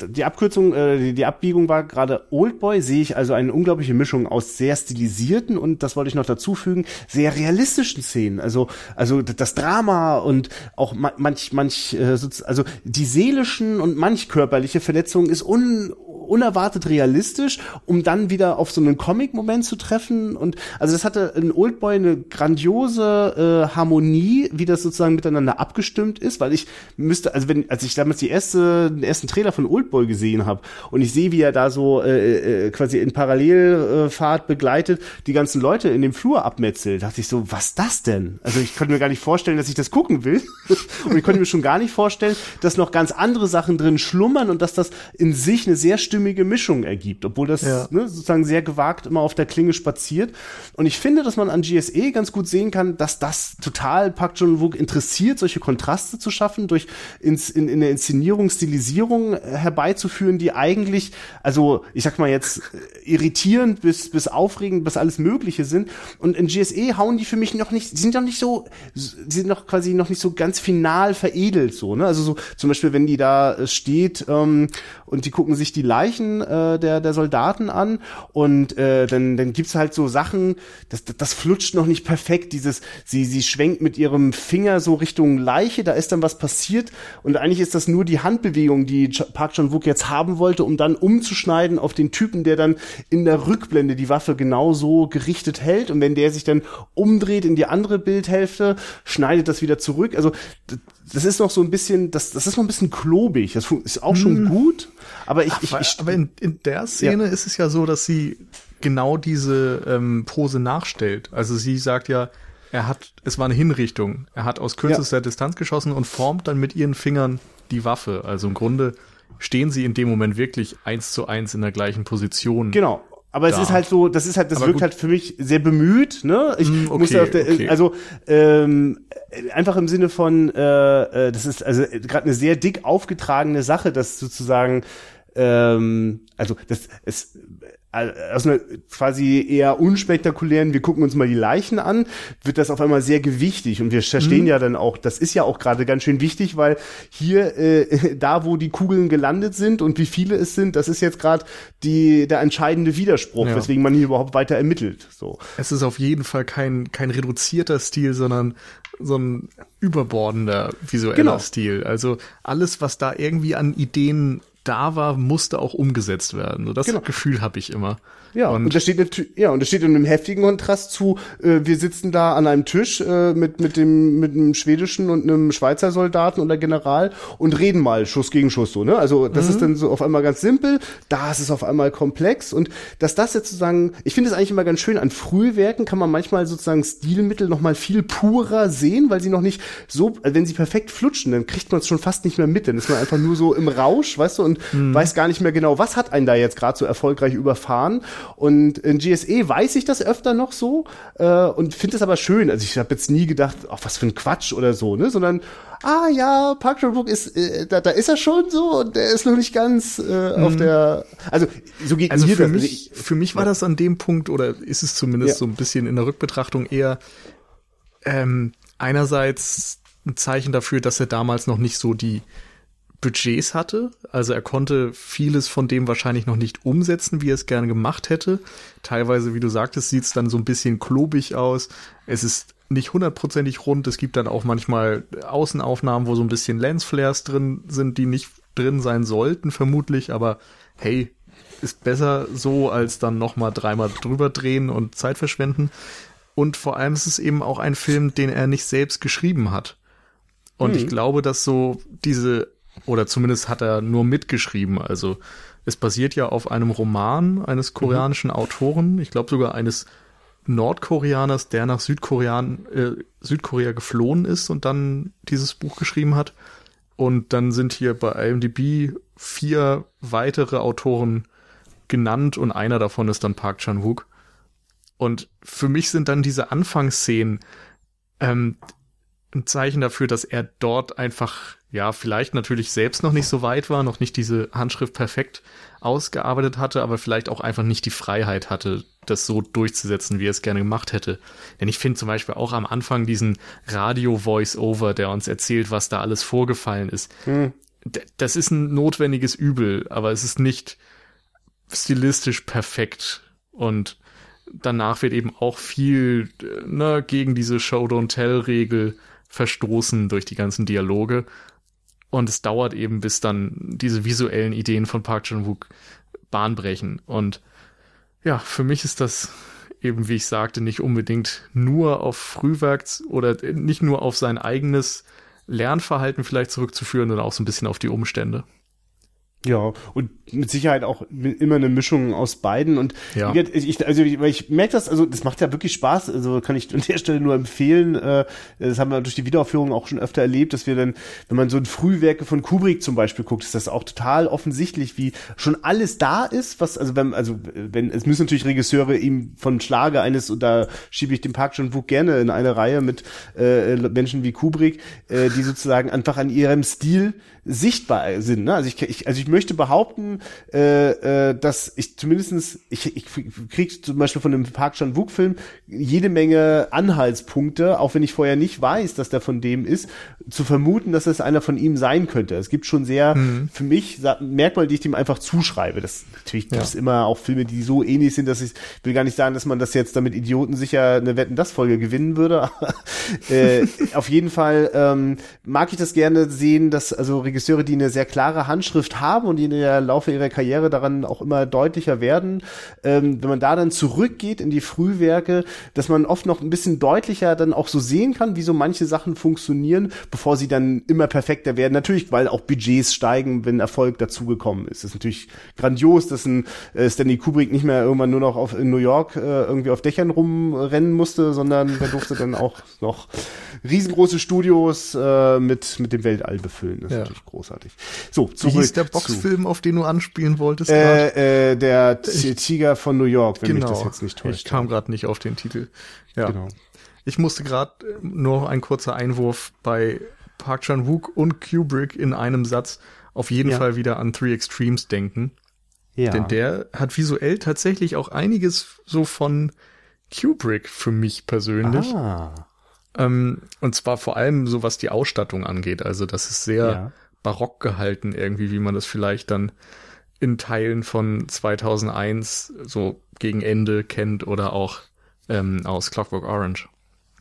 die Abkürzung, äh, die, die Abbiegung war gerade Oldboy, sehe ich also eine unglaubliche Mischung aus sehr stilisierten und das wollte ich noch dazu fügen, sehr realistischen Szenen. Also also das Drama und auch manch manch äh, also die seelischen und manch körperliche Verletzung ist un, unerwartet realistisch, um dann wieder auf so einen Comic-Moment zu treffen und also das hatte in Oldboy eine grandiose äh, Harmonie, wie das sozusagen miteinander abgestimmt ist, weil ich müsste also wenn als ich damals die erste den ersten Trailer von Oldboy gesehen habe und ich sehe, wie er da so äh, äh, quasi in Parallelfahrt begleitet die ganzen Leute in dem Flur abmetzelt, dachte ich so, was das denn? Also ich konnte mir gar nicht vorstellen, dass ich das gucken will *laughs* und ich konnte mir schon gar nicht vorstellen, dass noch ganz andere Sachen drin schlummern und dass das in sich eine sehr stimmige Mischung ergibt, obwohl das ja. ne, sozusagen sehr gewagt immer auf der Klinge spaziert. Und ich finde, dass man an GSE ganz gut sehen kann, dass das total Park John Wook interessiert, solche Kontraste zu schaffen durch ins, in, in der Inszenierungsstil Stilisierung herbeizuführen, die eigentlich, also ich sag mal jetzt irritierend bis bis aufregend bis alles Mögliche sind. Und in GSE hauen die für mich noch nicht, sind noch nicht so, sind noch quasi noch nicht so ganz final veredelt so. Ne? Also so zum Beispiel, wenn die da äh, steht ähm, und die gucken sich die Leichen äh, der der Soldaten an und äh, dann dann gibt's halt so Sachen, das das flutscht noch nicht perfekt. Dieses sie sie schwenkt mit ihrem Finger so Richtung Leiche, da ist dann was passiert und eigentlich ist das nur die Handbewegung Handbewegung, die Park Chan-wook jetzt haben wollte, um dann umzuschneiden auf den Typen, der dann in der Rückblende die Waffe genau so gerichtet hält und wenn der sich dann umdreht in die andere Bildhälfte, schneidet das wieder zurück. Also das ist noch so ein bisschen, das, das ist noch ein bisschen klobig. Das ist auch schon hm. gut, aber ich, Ach, ich, ich
aber in, in der Szene ja. ist es ja so, dass sie genau diese ähm, Pose nachstellt. Also sie sagt ja, er hat, es war eine Hinrichtung. Er hat aus kürzester ja. Distanz geschossen und formt dann mit ihren Fingern die Waffe. Also im Grunde stehen sie in dem Moment wirklich eins zu eins in der gleichen Position.
Genau. Aber da. es ist halt so, das ist halt, das Aber wirkt gut. halt für mich sehr bemüht, ne? Ich mm, okay, muss auf der, okay. also ähm, einfach im Sinne von, äh, äh das ist also gerade eine sehr dick aufgetragene Sache, dass sozusagen ähm, also das es aus einer quasi eher unspektakulären, wir gucken uns mal die Leichen an, wird das auf einmal sehr gewichtig und wir verstehen mhm. ja dann auch, das ist ja auch gerade ganz schön wichtig, weil hier äh, *laughs* da, wo die Kugeln gelandet sind und wie viele es sind, das ist jetzt gerade der entscheidende Widerspruch, ja. weswegen man hier überhaupt weiter ermittelt. So.
Es ist auf jeden Fall kein kein reduzierter Stil, sondern so ein überbordender visueller genau. Stil. Also alles, was da irgendwie an Ideen da war, musste auch umgesetzt werden. So das genau. Gefühl habe ich immer.
Ja, und, und das steht natürlich, ja, und das steht in einem heftigen Kontrast zu, äh, wir sitzen da an einem Tisch äh, mit, mit dem, mit einem schwedischen und einem Schweizer Soldaten oder General und reden mal Schuss gegen Schuss so, ne? Also, das mhm. ist dann so auf einmal ganz simpel, da ist es auf einmal komplex und dass das jetzt sozusagen, ich finde es eigentlich immer ganz schön, an Frühwerken kann man manchmal sozusagen Stilmittel noch mal viel purer sehen, weil sie noch nicht so, also wenn sie perfekt flutschen, dann kriegt man es schon fast nicht mehr mit, dann ist man einfach nur so im Rausch, weißt du, und mhm. weiß gar nicht mehr genau, was hat einen da jetzt gerade so erfolgreich überfahren und in GSE weiß ich das öfter noch so äh, und finde es aber schön. Also ich habe jetzt nie gedacht, ach, was für ein Quatsch oder so, ne? Sondern, ah ja, Park Chan-wook ist, äh, da, da ist er schon so und der ist noch nicht ganz äh, mhm. auf der. Also so geht
also mir für das. mich. Für mich war das an dem Punkt oder ist es zumindest ja. so ein bisschen in der Rückbetrachtung eher ähm, einerseits ein Zeichen dafür, dass er damals noch nicht so die Budgets hatte. Also er konnte vieles von dem wahrscheinlich noch nicht umsetzen, wie er es gerne gemacht hätte. Teilweise, wie du sagtest, sieht es dann so ein bisschen klobig aus. Es ist nicht hundertprozentig rund. Es gibt dann auch manchmal Außenaufnahmen, wo so ein bisschen Lensflares drin sind, die nicht drin sein sollten, vermutlich. Aber hey, ist besser so, als dann nochmal dreimal drüber drehen und Zeit verschwenden. Und vor allem ist es eben auch ein Film, den er nicht selbst geschrieben hat. Und hm. ich glaube, dass so diese oder zumindest hat er nur mitgeschrieben. Also es basiert ja auf einem Roman eines koreanischen mhm. Autoren, ich glaube sogar eines Nordkoreaners, der nach Südkorean, äh, Südkorea geflohen ist und dann dieses Buch geschrieben hat. Und dann sind hier bei IMDb vier weitere Autoren genannt und einer davon ist dann Park Chan-wook. Und für mich sind dann diese Anfangsszenen ähm, ein Zeichen dafür, dass er dort einfach, ja, vielleicht natürlich selbst noch nicht so weit war, noch nicht diese Handschrift perfekt ausgearbeitet hatte, aber vielleicht auch einfach nicht die Freiheit hatte, das so durchzusetzen, wie er es gerne gemacht hätte. Denn ich finde zum Beispiel auch am Anfang diesen Radio-Voice-Over, der uns erzählt, was da alles vorgefallen ist. Hm. Das ist ein notwendiges Übel, aber es ist nicht stilistisch perfekt und danach wird eben auch viel ne, gegen diese Show-Don't-Tell-Regel verstoßen durch die ganzen Dialoge. Und es dauert eben, bis dann diese visuellen Ideen von Park Chan-wook Bahn brechen. Und ja, für mich ist das eben, wie ich sagte, nicht unbedingt nur auf Frühwerks oder nicht nur auf sein eigenes Lernverhalten vielleicht zurückzuführen, sondern auch so ein bisschen auf die Umstände.
Ja, und mit Sicherheit auch immer eine Mischung aus beiden. Und ja. ich, also ich, ich merke das, also das macht ja wirklich Spaß. Also kann ich an der Stelle nur empfehlen. Äh, das haben wir durch die Wiederaufführung auch schon öfter erlebt, dass wir dann, wenn man so ein Frühwerke von Kubrick zum Beispiel guckt, ist das auch total offensichtlich, wie schon alles da ist, was, also wenn, also wenn, es müssen natürlich Regisseure ihm von Schlage eines, und da schiebe ich den Park schon Wook gerne in eine Reihe mit äh, Menschen wie Kubrick, äh, die sozusagen einfach an ihrem Stil sichtbar sind. Ne? Also ich, ich, also ich möchte behaupten, äh, äh, dass ich zumindestens ich, ich krieg zum Beispiel von dem Park Chan Wook Film jede Menge Anhaltspunkte, auch wenn ich vorher nicht weiß, dass der von dem ist, zu vermuten, dass das einer von ihm sein könnte. Es gibt schon sehr mhm. für mich Merkmale, die ich dem einfach zuschreibe. Das natürlich gibt es ja. immer auch Filme, die so ähnlich sind, dass ich will gar nicht sagen, dass man das jetzt damit Idioten sicher eine Wetten das Folge gewinnen würde. *laughs* äh, auf jeden Fall ähm, mag ich das gerne sehen, dass also Regisseure, die eine sehr klare Handschrift haben und die in der Laufe ihrer Karriere daran auch immer deutlicher werden, ähm, wenn man da dann zurückgeht in die Frühwerke, dass man oft noch ein bisschen deutlicher dann auch so sehen kann, wie so manche Sachen funktionieren, bevor sie dann immer perfekter werden. Natürlich, weil auch Budgets steigen, wenn Erfolg dazugekommen ist. Das ist natürlich grandios, dass ein äh, Stanley Kubrick nicht mehr irgendwann nur noch auf, in New York äh, irgendwie auf Dächern rumrennen musste, sondern der durfte dann auch noch riesengroße Studios äh, mit, mit dem Weltall befüllen. Das ist ja. natürlich großartig. So,
zurück. Wie hieß der Boxfilm, auf den du anspielen wolltest?
Äh, äh, der Tiger von New York, wenn genau. mich das jetzt nicht täuscht.
Ich kam gerade nicht auf den Titel. Ja. Genau. Ich musste gerade äh, nur ein kurzer Einwurf bei Park Chan-wook und Kubrick in einem Satz auf jeden ja. Fall wieder an Three Extremes denken. Ja. Denn der hat visuell tatsächlich auch einiges so von Kubrick für mich persönlich. Ah. Ähm, und zwar vor allem so, was die Ausstattung angeht. Also das ist sehr ja. barock gehalten irgendwie, wie man das vielleicht dann in Teilen von 2001 so gegen Ende kennt oder auch ähm, aus Clockwork Orange.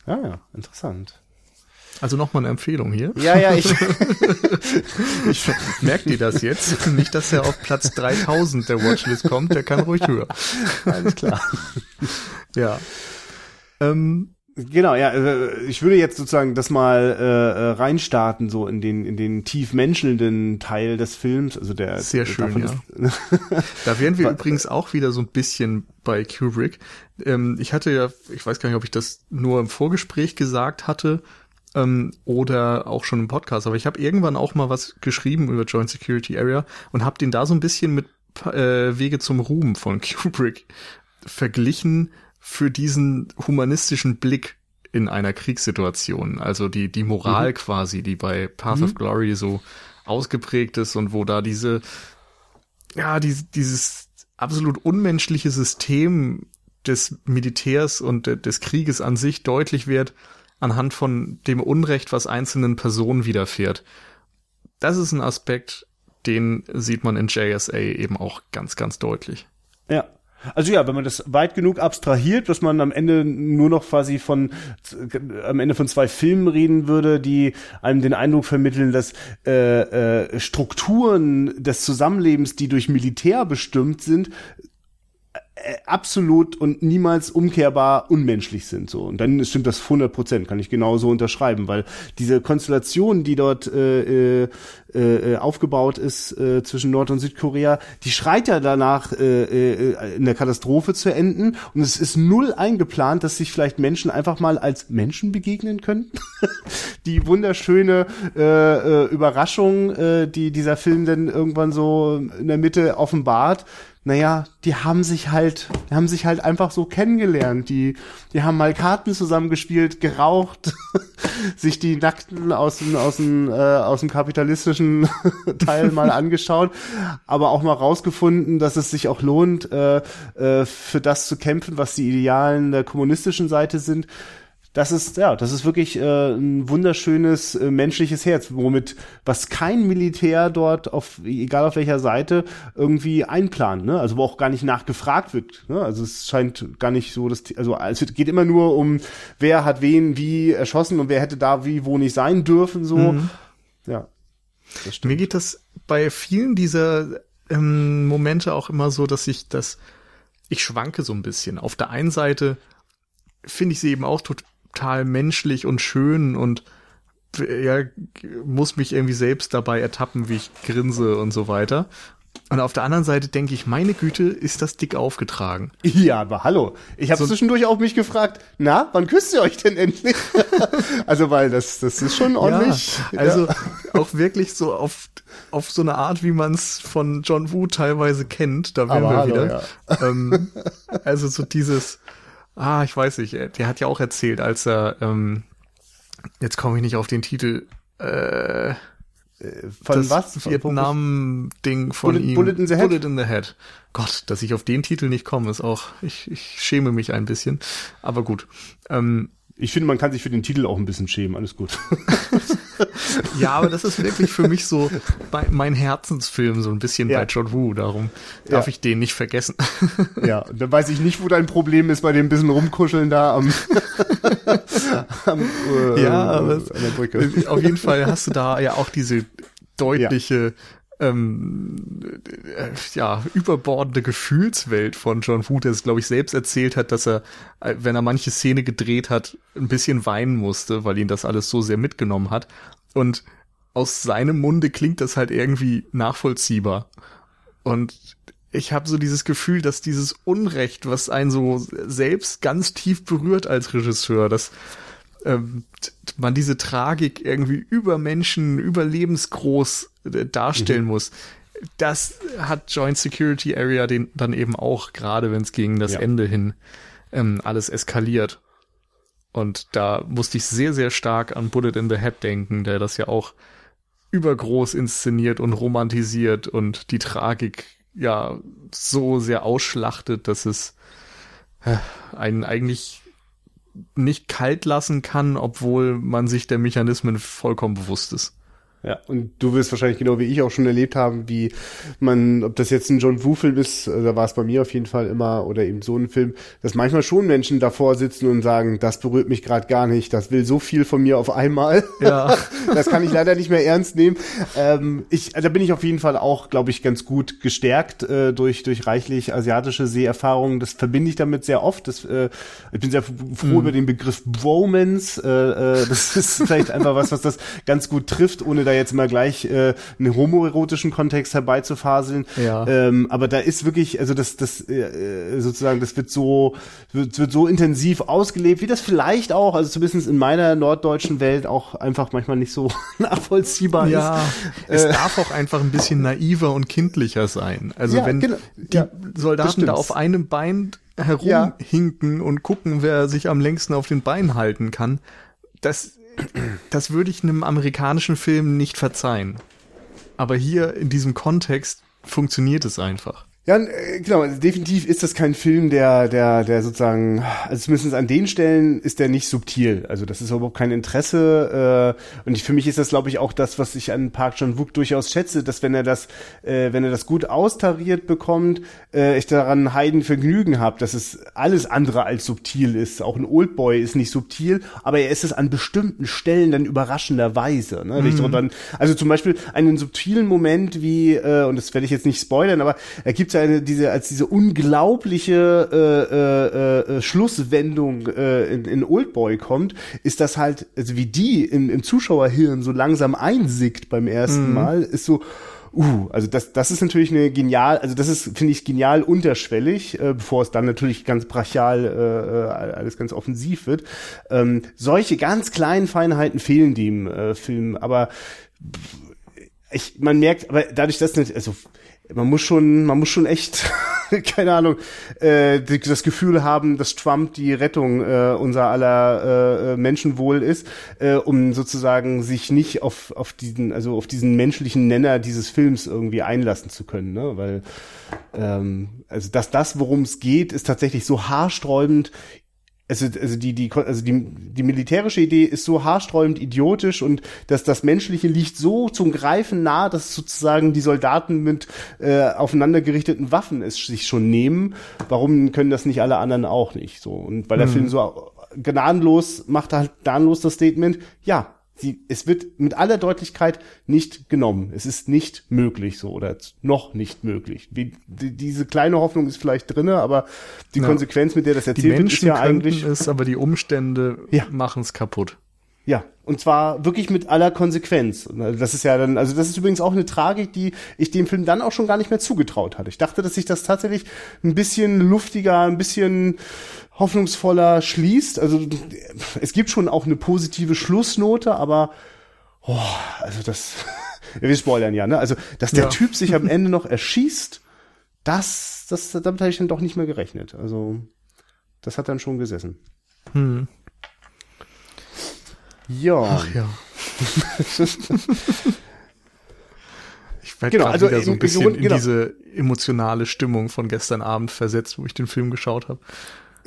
Ah ja, interessant.
Also nochmal eine Empfehlung hier.
Ja, ja, ich. *laughs*
ich merkt ihr das jetzt? Nicht, dass er auf Platz 3000 der Watchlist kommt, der kann ruhig höher.
Alles klar.
ja. Ähm,
Genau, ja, äh, ich würde jetzt sozusagen das mal äh, äh, reinstarten, so in den in den tief menschelnden Teil des Films, also der
sehr schön, ja. da wären wir *laughs* übrigens auch wieder so ein bisschen bei Kubrick. Ähm, ich hatte ja, ich weiß gar nicht, ob ich das nur im Vorgespräch gesagt hatte ähm, oder auch schon im Podcast, aber ich habe irgendwann auch mal was geschrieben über Joint Security Area und habe den da so ein bisschen mit äh, Wege zum Ruhm von *laughs* Kubrick verglichen für diesen humanistischen Blick in einer Kriegssituation. Also die, die Moral mhm. quasi, die bei Path mhm. of Glory so ausgeprägt ist und wo da diese, ja, die, dieses absolut unmenschliche System des Militärs und des Krieges an sich deutlich wird anhand von dem Unrecht, was einzelnen Personen widerfährt. Das ist ein Aspekt, den sieht man in JSA eben auch ganz, ganz deutlich.
Ja, also ja, wenn man das weit genug abstrahiert, dass man am Ende nur noch quasi von am Ende von zwei Filmen reden würde, die einem den Eindruck vermitteln, dass äh, äh, Strukturen des Zusammenlebens, die durch Militär bestimmt sind, absolut und niemals umkehrbar unmenschlich sind so. Und dann stimmt das 100 Prozent kann ich genauso unterschreiben weil diese Konstellation die dort äh, äh, äh, aufgebaut ist äh, zwischen Nord- und Südkorea die schreit ja danach äh, äh, in der Katastrophe zu enden. Und es ist null eingeplant dass sich vielleicht Menschen einfach mal als Menschen begegnen können. *laughs* Die wunderschöne äh, äh, Überraschung äh, die dieser Film dann irgendwann so in der Mitte offenbart naja, die haben sich halt, die haben sich halt einfach so kennengelernt. Die, die haben mal Karten zusammengespielt, geraucht, *laughs* sich die Nackten aus dem, aus dem, äh, aus dem kapitalistischen *laughs* Teil mal *laughs* angeschaut, aber auch mal rausgefunden, dass es sich auch lohnt, äh, äh, für das zu kämpfen, was die Idealen der kommunistischen Seite sind das ist ja, das ist wirklich äh, ein wunderschönes äh, menschliches Herz, womit was kein Militär dort auf egal auf welcher Seite irgendwie einplant, ne? Also wo auch gar nicht nachgefragt wird, ne? Also es scheint gar nicht so, dass also es geht immer nur um wer hat wen wie erschossen und wer hätte da wie wo nicht sein dürfen so. Mhm. Ja.
Mir geht das bei vielen dieser ähm, Momente auch immer so, dass ich das ich schwanke so ein bisschen. Auf der einen Seite finde ich sie eben auch tot, total menschlich und schön und ja, muss mich irgendwie selbst dabei ertappen, wie ich grinse und so weiter. Und auf der anderen Seite denke ich, meine Güte, ist das dick aufgetragen.
Ja, aber hallo. Ich habe so, zwischendurch auch mich gefragt, na, wann küsst ihr euch denn endlich? *laughs* also, weil das, das ist schon ordentlich.
Ja, also ja. auch wirklich so auf, auf so eine Art, wie man es von John Woo teilweise kennt. Da wären wir hallo, wieder. Ja. Ähm, also so dieses, ah, ich weiß nicht, der hat ja auch erzählt, als er, ähm, jetzt komme ich nicht auf den Titel, äh, von das was? Vietnam-Ding von Bullet, ihm.
Bullet in the Head?
Bullet in the Head. Gott, dass ich auf den Titel nicht komme, ist auch, ich, ich schäme mich ein bisschen. Aber gut.
Ähm, ich finde, man kann sich für den Titel auch ein bisschen schämen, alles gut. *laughs*
ja, aber das ist wirklich für mich so mein Herzensfilm, so ein bisschen ja. bei John Woo, darum darf ja. ich den nicht vergessen.
ja, *laughs* dann weiß ich nicht, wo dein Problem ist bei dem bisschen rumkuscheln da am, *laughs*
am äh, ja, aber an der Brücke. Auf jeden Fall hast du da ja auch diese deutliche ja ähm, äh, ja, überbordende Gefühlswelt von John Woo, der es, glaube ich, selbst erzählt hat, dass er, äh, wenn er manche Szene gedreht hat, ein bisschen weinen musste, weil ihn das alles so sehr mitgenommen hat. Und aus seinem Munde klingt das halt irgendwie nachvollziehbar. Und ich habe so dieses Gefühl, dass dieses Unrecht, was einen so selbst ganz tief berührt als Regisseur, dass ähm, man diese Tragik irgendwie über Menschen, überlebensgroß äh, darstellen mhm. muss. Das hat Joint Security Area den dann eben auch, gerade wenn es gegen das ja. Ende hin ähm, alles eskaliert. Und da musste ich sehr, sehr stark an Bullet in the Head denken, der das ja auch übergroß inszeniert und romantisiert und die Tragik ja so sehr ausschlachtet, dass es äh, einen eigentlich nicht kalt lassen kann, obwohl man sich der Mechanismen vollkommen bewusst ist.
Ja, und du wirst wahrscheinlich genau wie ich auch schon erlebt haben, wie man, ob das jetzt ein John Woo-Film ist, da war es bei mir auf jeden Fall immer, oder eben so ein Film, dass manchmal schon Menschen davor sitzen und sagen, das berührt mich gerade gar nicht, das will so viel von mir auf einmal. Ja. *laughs* das kann ich leider nicht mehr ernst nehmen. Ähm, ich, da bin ich auf jeden Fall auch, glaube ich, ganz gut gestärkt äh, durch, durch reichlich asiatische Seherfahrungen. Das verbinde ich damit sehr oft. Das, äh, ich bin sehr froh mhm. über den Begriff Bromance. Äh, äh, das ist vielleicht einfach was, was das ganz gut trifft, ohne da jetzt mal gleich äh, einen homoerotischen Kontext herbeizufaseln. Ja. Ähm, aber da ist wirklich, also das, das äh, sozusagen, das wird so, wird, wird so intensiv ausgelebt, wie das vielleicht auch, also zumindest in meiner norddeutschen Welt auch einfach manchmal nicht so *laughs* nachvollziehbar
ja, ist. Es äh, darf auch einfach ein bisschen naiver und kindlicher sein. Also ja, wenn genau. die ja, Soldaten da auf einem Bein herumhinken ja. und gucken, wer sich am längsten auf den Beinen halten kann, das das würde ich einem amerikanischen Film nicht verzeihen. Aber hier in diesem Kontext funktioniert es einfach.
Ja, äh, genau, also definitiv ist das kein Film, der, der, der sozusagen, also zumindest an den Stellen ist der nicht subtil. Also das ist überhaupt kein Interesse. Äh, und ich, für mich ist das, glaube ich, auch das, was ich an Park Chan Wook durchaus schätze, dass wenn er das, äh, wenn er das gut austariert bekommt, äh, ich daran Heiden Vergnügen habe, dass es alles andere als subtil ist. Auch ein Oldboy ist nicht subtil, aber er ist es an bestimmten Stellen dann überraschenderweise. Ne? Mhm. Dann, also zum Beispiel einen subtilen Moment wie, äh, und das werde ich jetzt nicht spoilern, aber er gibt eine, diese, als diese unglaubliche äh, äh, äh, Schlusswendung äh, in, in Oldboy kommt, ist das halt, also wie die im, im Zuschauerhirn so langsam einsickt beim ersten mhm. Mal, ist so, Uh, also das, das ist natürlich eine genial, also das ist, finde ich, genial unterschwellig, äh, bevor es dann natürlich ganz brachial äh, äh alles ganz offensiv wird. Ähm, solche ganz kleinen Feinheiten fehlen dem äh, Film, aber ich, man merkt, aber dadurch, dass nicht, also man muss schon, man muss schon echt, *laughs* keine Ahnung, äh, das Gefühl haben, dass Trump die Rettung äh, unser aller äh, Menschenwohl ist, äh, um sozusagen sich nicht auf auf diesen, also auf diesen menschlichen Nenner dieses Films irgendwie einlassen zu können, ne? Weil ähm, also dass das, worum es geht, ist tatsächlich so haarsträubend also, also die, die, also die, die militärische Idee ist so haarsträubend idiotisch und dass das Menschliche liegt so zum Greifen nah, dass sozusagen die Soldaten mit äh, aufeinander gerichteten Waffen es sich schon nehmen. Warum können das nicht alle anderen auch nicht? So und weil der hm. Film so gnadenlos macht halt gnadenlos das Statement, ja, sie, es wird mit aller Deutlichkeit nicht genommen. Es ist nicht möglich so oder noch nicht möglich. Wie, die, diese kleine Hoffnung ist vielleicht drinne, aber die ja. Konsequenz, mit der das erzählt
wird, ist ja eigentlich es, aber die Umstände ja. machen es kaputt.
Ja, und zwar wirklich mit aller Konsequenz. Das ist ja dann, also das ist übrigens auch eine Tragik, die ich dem Film dann auch schon gar nicht mehr zugetraut hatte. Ich dachte, dass sich das tatsächlich ein bisschen luftiger, ein bisschen hoffnungsvoller schließt. Also es gibt schon auch eine positive Schlussnote, aber oh, also das, *laughs* wir spoilern ja, ne? Also, dass der ja. Typ sich am *laughs* Ende noch erschießt, das, das, damit habe ich dann doch nicht mehr gerechnet. Also, das hat dann schon gesessen. Hm.
Ja. Ach ja. *laughs* ich werde genau, also wieder so ein bisschen in, genau. in diese emotionale Stimmung von gestern Abend versetzt, wo ich den Film geschaut habe.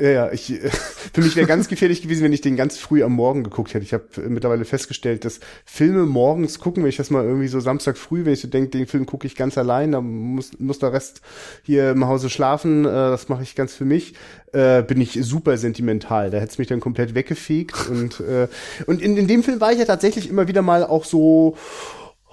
Ja, ja, ich, *laughs* für mich wäre ganz gefährlich gewesen, wenn ich den ganz früh am Morgen geguckt hätte. Ich habe mittlerweile festgestellt, dass Filme morgens gucken, wenn ich das mal irgendwie so Samstag früh, wenn ich so denke, den Film gucke ich ganz allein, dann muss, muss der Rest hier im Hause schlafen, äh, das mache ich ganz für mich, äh, bin ich super sentimental. Da hätte es mich dann komplett weggefegt. und äh, und in, in dem Film war ich ja tatsächlich immer wieder mal auch so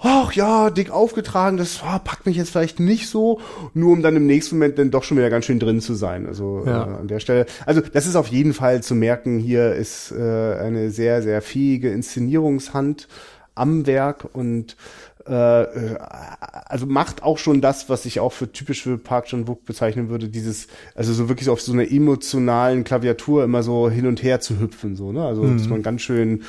ach ja, dick aufgetragen, das oh, packt mich jetzt vielleicht nicht so, nur um dann im nächsten Moment dann doch schon wieder ganz schön drin zu sein. Also ja. äh, an der Stelle, also das ist auf jeden Fall zu merken, hier ist äh, eine sehr, sehr fähige Inszenierungshand am Werk und äh, äh also macht auch schon das, was ich auch für typisch für Park Chan-wook bezeichnen würde, dieses, also so wirklich auf so einer emotionalen Klaviatur immer so hin und her zu hüpfen, so, ne? Also, mhm. dass man ganz schön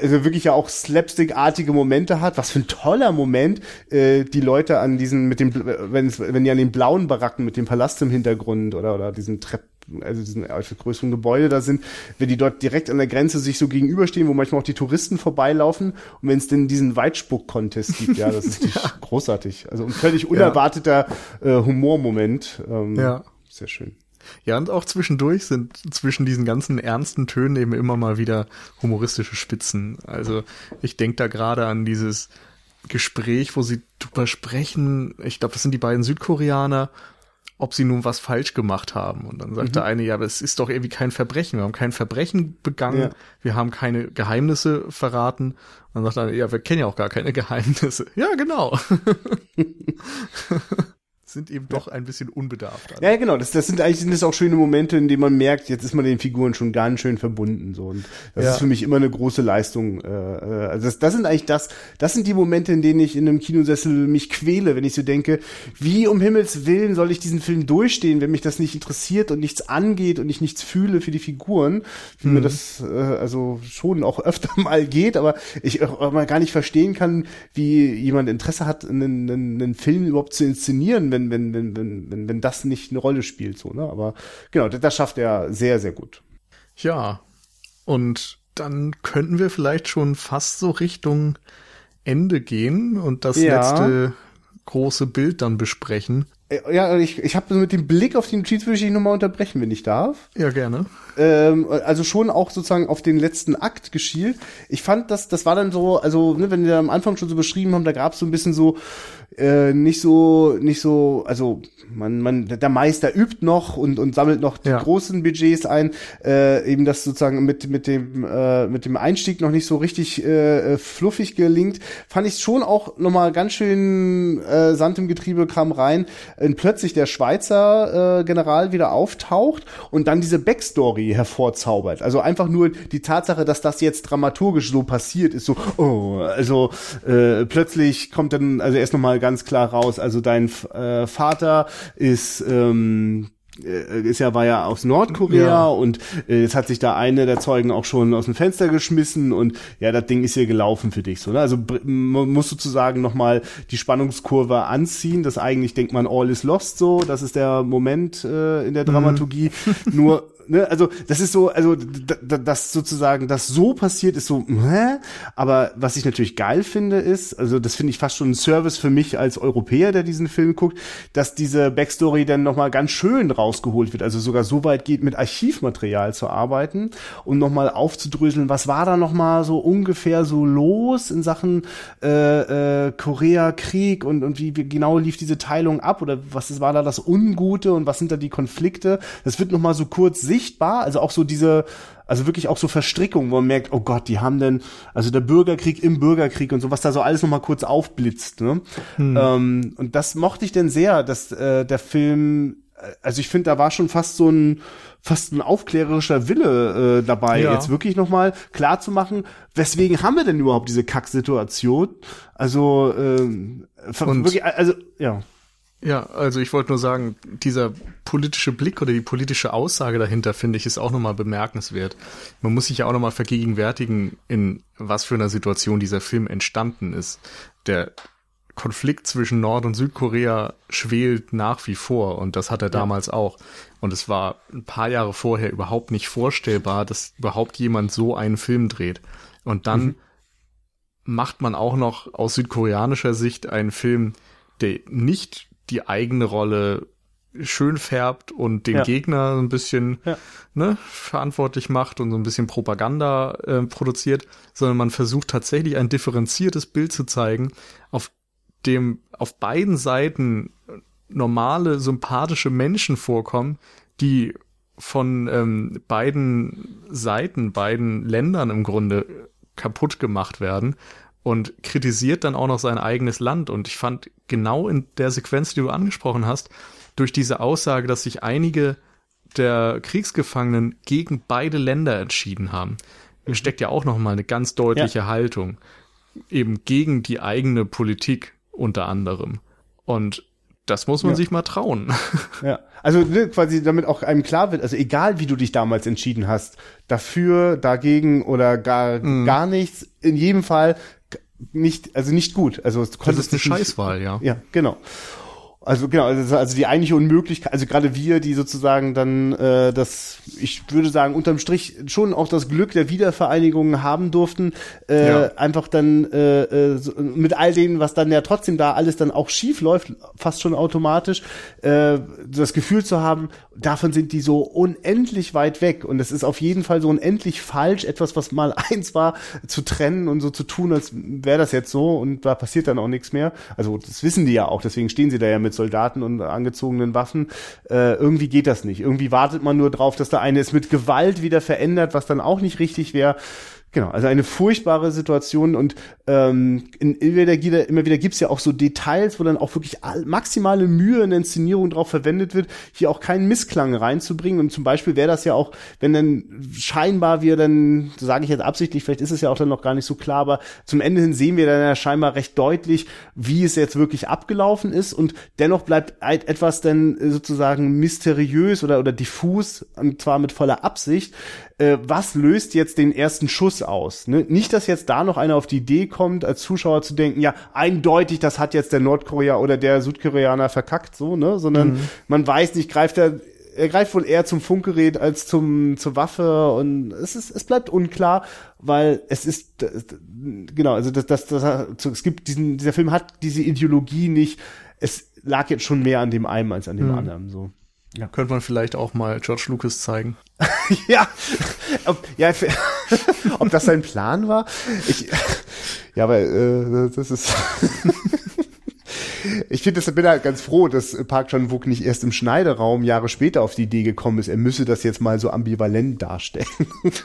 also wirklich ja auch slapstick-artige Momente hat. Was für ein toller Moment, äh, die Leute an diesen, mit dem, wenn, wenn die an den blauen Baracken mit dem Palast im Hintergrund oder, oder diesen Treppen, also diesen größeren Gebäude da sind, wenn die dort direkt an der Grenze sich so gegenüberstehen, wo manchmal auch die Touristen vorbeilaufen und wenn es denn diesen Weitspuck-Contest gibt, ja, das ist *laughs* ja. großartig. Also ein völlig unerwarteter ja. äh, Humormoment. Ähm, ja. Sehr schön.
Ja, und auch zwischendurch sind zwischen diesen ganzen ernsten Tönen eben immer mal wieder humoristische Spitzen. Also ich denke da gerade an dieses Gespräch, wo sie drüber sprechen, ich glaube, das sind die beiden Südkoreaner, ob sie nun was falsch gemacht haben. Und dann sagt mhm. der eine, ja, aber es ist doch irgendwie kein Verbrechen. Wir haben kein Verbrechen begangen, ja. wir haben keine Geheimnisse verraten. Und dann sagt er, ja, wir kennen ja auch gar keine Geheimnisse. Ja, genau. *laughs* *laughs* sind eben doch ein bisschen unbedarft.
Ja, genau. Das, das sind eigentlich sind das auch schöne Momente, in denen man merkt, jetzt ist man den Figuren schon ganz schön verbunden. So. Und das ja. ist für mich immer eine große Leistung. Äh, äh, also das, das sind eigentlich das, das sind die Momente, in denen ich in einem Kinosessel mich quäle, wenn ich so denke, wie um Himmels Willen soll ich diesen Film durchstehen, wenn mich das nicht interessiert und nichts angeht und ich nichts fühle für die Figuren. Wie mhm. mir das äh, also schon auch öfter *laughs* mal geht, aber ich auch mal gar nicht verstehen kann, wie jemand Interesse hat, einen, einen, einen Film überhaupt zu inszenieren, wenn wenn, wenn, wenn, wenn, wenn das nicht eine Rolle spielt, so, ne? Aber genau, das, das schafft er sehr, sehr gut.
Ja. Und dann könnten wir vielleicht schon fast so Richtung Ende gehen und das ja. letzte große Bild dann besprechen.
Äh, ja, ich, ich habe mit dem Blick auf die Notiz würde ich nochmal unterbrechen, wenn ich darf.
Ja, gerne.
Ähm, also schon auch sozusagen auf den letzten Akt geschielt. Ich fand, das, das war dann so, also ne, wenn wir am Anfang schon so beschrieben haben, da gab es so ein bisschen so äh, nicht so, nicht so, also man, man, der Meister übt noch und, und sammelt noch die ja. großen Budgets ein, äh, eben das sozusagen mit, mit dem, äh, mit dem Einstieg noch nicht so richtig äh, fluffig gelingt, fand ich schon auch nochmal ganz schön äh, Sand im Getriebe kam rein, wenn plötzlich der Schweizer äh, General wieder auftaucht und dann diese Backstory hervorzaubert. Also einfach nur die Tatsache, dass das jetzt dramaturgisch so passiert, ist so, oh, also äh, plötzlich kommt dann, also erst nochmal ganz klar raus, also dein äh, Vater ist ähm, äh, ist ja war ja aus Nordkorea ja. und äh, jetzt hat sich da eine der Zeugen auch schon aus dem Fenster geschmissen und ja, das Ding ist hier gelaufen für dich so, ne? Also man muss sozusagen noch mal die Spannungskurve anziehen, das eigentlich denkt man all is lost so, das ist der Moment äh, in der mhm. Dramaturgie, mhm. nur ne, also das ist so, also das sozusagen, das so passiert, ist so, hä? aber was ich natürlich geil finde, ist, also das finde ich fast schon ein Service für mich als Europäer, der diesen Film guckt, dass diese Backstory dann nochmal ganz schön rausgeholt wird, also sogar so weit geht, mit Archivmaterial zu arbeiten und nochmal aufzudröseln, was war da nochmal so ungefähr so los in Sachen äh, äh, Korea-Krieg und, und wie, wie genau lief diese Teilung ab oder was war da das Ungute und was sind da die Konflikte? Das wird nochmal so kurz sichtbar, also auch so diese, also wirklich auch so Verstrickungen, wo man merkt, oh Gott, die haben denn, also der Bürgerkrieg im Bürgerkrieg und so, was da so alles nochmal kurz aufblitzt. Ne? Hm. Ähm, und das mochte ich denn sehr, dass äh, der Film, äh, also ich finde, da war schon fast so ein fast ein aufklärerischer Wille äh, dabei, ja. jetzt wirklich nochmal klar zu machen, weswegen haben wir denn überhaupt diese Kacksituation? Also, ähm, wirklich, also, ja.
Ja, also ich wollte nur sagen, dieser politische Blick oder die politische Aussage dahinter, finde ich, ist auch nochmal bemerkenswert. Man muss sich ja auch nochmal vergegenwärtigen, in was für einer Situation dieser Film entstanden ist. Der Konflikt zwischen Nord- und Südkorea schwelt nach wie vor und das hat er ja. damals auch. Und es war ein paar Jahre vorher überhaupt nicht vorstellbar, dass überhaupt jemand so einen Film dreht. Und dann mhm. macht man auch noch aus südkoreanischer Sicht einen Film, der nicht die eigene Rolle schön färbt und den ja. Gegner ein bisschen ja. ne, verantwortlich macht und so ein bisschen Propaganda äh, produziert, sondern man versucht tatsächlich ein differenziertes Bild zu zeigen, auf dem auf beiden Seiten normale, sympathische Menschen vorkommen, die von ähm, beiden Seiten, beiden Ländern im Grunde kaputt gemacht werden und kritisiert dann auch noch sein eigenes Land. Und ich fand genau in der Sequenz, die du angesprochen hast, durch diese Aussage, dass sich einige der Kriegsgefangenen gegen beide Länder entschieden haben, mhm. steckt ja auch noch mal eine ganz deutliche ja. Haltung eben gegen die eigene Politik unter anderem. Und das muss man ja. sich mal trauen.
Ja, also ne, quasi damit auch einem klar wird, also egal wie du dich damals entschieden hast, dafür, dagegen oder gar, mhm. gar nichts, in jedem Fall nicht, also nicht gut. Also
das ist eine Scheißwahl, ja.
Ja, genau. Also genau, also, also die eigentliche Unmöglichkeit, also gerade wir, die sozusagen dann äh, das, ich würde sagen, unterm Strich schon auch das Glück der Wiedervereinigung haben durften, äh, ja. einfach dann äh, äh, mit all denen, was dann ja trotzdem da alles dann auch schief läuft, fast schon automatisch, äh, das Gefühl zu haben, davon sind die so unendlich weit weg und es ist auf jeden Fall so unendlich falsch, etwas, was mal *laughs* eins war, zu trennen und so zu tun, als wäre das jetzt so und da passiert dann auch nichts mehr. Also das wissen die ja auch, deswegen stehen sie da ja mit Soldaten und angezogenen Waffen. Äh, irgendwie geht das nicht. Irgendwie wartet man nur drauf, dass da eine es mit Gewalt wieder verändert, was dann auch nicht richtig wäre. Genau, also eine furchtbare Situation und ähm, in, immer wieder, immer wieder gibt's ja auch so Details, wo dann auch wirklich maximale Mühe in der Inszenierung drauf verwendet wird, hier auch keinen Missklang reinzubringen. Und zum Beispiel wäre das ja auch, wenn dann scheinbar wir dann, sage ich jetzt absichtlich, vielleicht ist es ja auch dann noch gar nicht so klar, aber zum Ende hin sehen wir dann ja scheinbar recht deutlich, wie es jetzt wirklich abgelaufen ist und dennoch bleibt etwas dann sozusagen mysteriös oder, oder diffus, und zwar mit voller Absicht, äh, was löst jetzt den ersten Schuss aus? Ne? Nicht, dass jetzt da noch einer auf die Idee kommt, als Zuschauer zu denken, ja, eindeutig, das hat jetzt der Nordkorea oder der Südkoreaner verkackt, so, ne? Sondern mhm. man weiß nicht, greift er er greift wohl eher zum Funkgerät als zum zur Waffe und es ist es bleibt unklar, weil es ist genau also das das, das es gibt diesen dieser Film hat diese Ideologie nicht. Es lag jetzt schon mehr an dem einen als an dem mhm. anderen so.
Ja. Könnte man vielleicht auch mal George Lucas zeigen. *laughs*
ja, ob, ja, *laughs* ob das sein Plan war? Ich, *laughs* ja, aber äh, das ist. Ich finde, das bin halt ganz froh, dass Park Chan-wook nicht erst im Schneideraum Jahre später auf die Idee gekommen ist, er müsse das jetzt mal so ambivalent darstellen.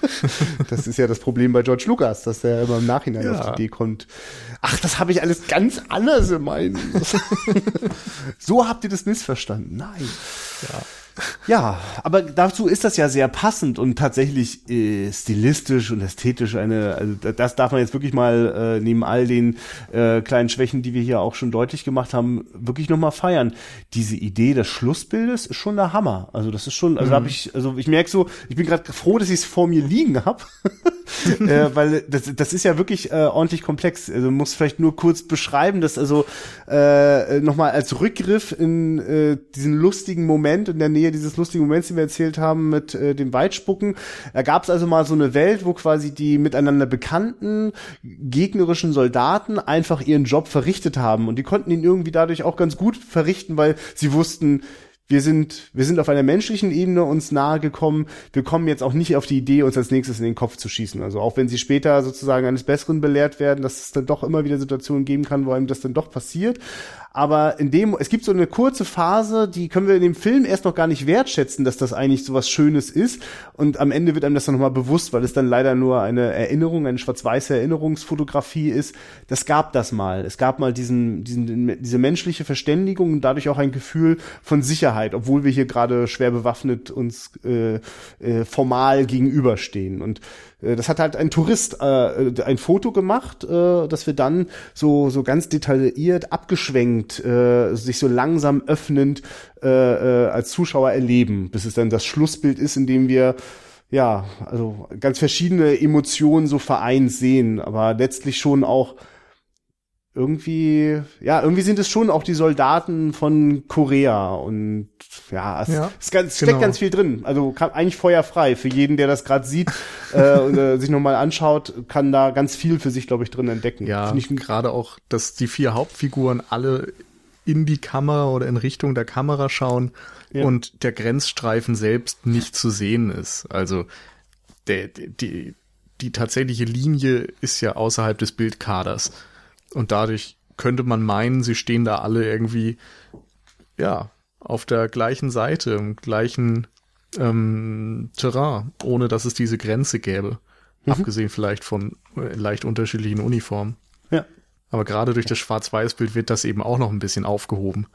*laughs* das ist ja das Problem bei George Lucas, dass er immer im Nachhinein ja. auf die Idee kommt. Ach, das habe ich alles ganz anders in meinen. *laughs* so habt ihr das missverstanden. Nein. Ja. Ja, aber dazu ist das ja sehr passend und tatsächlich äh, stilistisch und ästhetisch eine, also das darf man jetzt wirklich mal äh, neben all den äh, kleinen Schwächen, die wir hier auch schon deutlich gemacht haben, wirklich nochmal feiern. Diese Idee des Schlussbildes ist schon der Hammer. Also das ist schon, also mhm. habe ich, also ich merke so, ich bin gerade froh, dass ich es vor mir liegen habe, *laughs* äh, weil das, das ist ja wirklich äh, ordentlich komplex. Also muss vielleicht nur kurz beschreiben, dass also äh, nochmal als Rückgriff in äh, diesen lustigen Moment in der Nähe dieses lustigen Moments, den wir erzählt haben mit äh, dem Weitspucken. Da gab es also mal so eine Welt, wo quasi die miteinander bekannten gegnerischen Soldaten einfach ihren Job verrichtet haben und die konnten ihn irgendwie dadurch auch ganz gut verrichten, weil sie wussten, wir sind, wir sind auf einer menschlichen Ebene uns nahe gekommen. Wir kommen jetzt auch nicht auf die Idee, uns als nächstes in den Kopf zu schießen. Also auch wenn sie später sozusagen eines Besseren belehrt werden, dass es dann doch immer wieder Situationen geben kann, wo einem das dann doch passiert aber in dem, es gibt so eine kurze Phase, die können wir in dem Film erst noch gar nicht wertschätzen, dass das eigentlich so was Schönes ist. Und am Ende wird einem das dann nochmal bewusst, weil es dann leider nur eine Erinnerung, eine schwarz-weiße Erinnerungsfotografie ist. Das gab das mal. Es gab mal diesen, diesen, diese menschliche Verständigung und dadurch auch ein Gefühl von Sicherheit, obwohl wir hier gerade schwer bewaffnet uns äh, äh, formal gegenüberstehen. Und das hat halt ein Tourist äh, ein Foto gemacht, äh, dass wir dann so so ganz detailliert abgeschwenkt, äh, sich so langsam öffnend äh, äh, als Zuschauer erleben, bis es dann das Schlussbild ist, in dem wir ja also ganz verschiedene Emotionen so vereint sehen, aber letztlich schon auch irgendwie, ja, irgendwie sind es schon auch die Soldaten von Korea und ja, es, ja, es ganz, steckt genau. ganz viel drin. Also kann, eigentlich feuerfrei für jeden, der das gerade sieht *laughs* äh, und äh, sich nochmal anschaut, kann da ganz viel für sich, glaube ich, drin entdecken.
Ja, ich gerade auch, dass die vier Hauptfiguren alle in die Kamera oder in Richtung der Kamera schauen ja. und der Grenzstreifen selbst nicht zu sehen ist. Also der, die, die tatsächliche Linie ist ja außerhalb des Bildkaders. Und dadurch könnte man meinen, sie stehen da alle irgendwie, ja, auf der gleichen Seite, im gleichen ähm, Terrain, ohne dass es diese Grenze gäbe. Mhm. Abgesehen vielleicht von äh, leicht unterschiedlichen Uniformen. Ja. Aber gerade durch das Schwarz-Weiß-Bild wird das eben auch noch ein bisschen aufgehoben.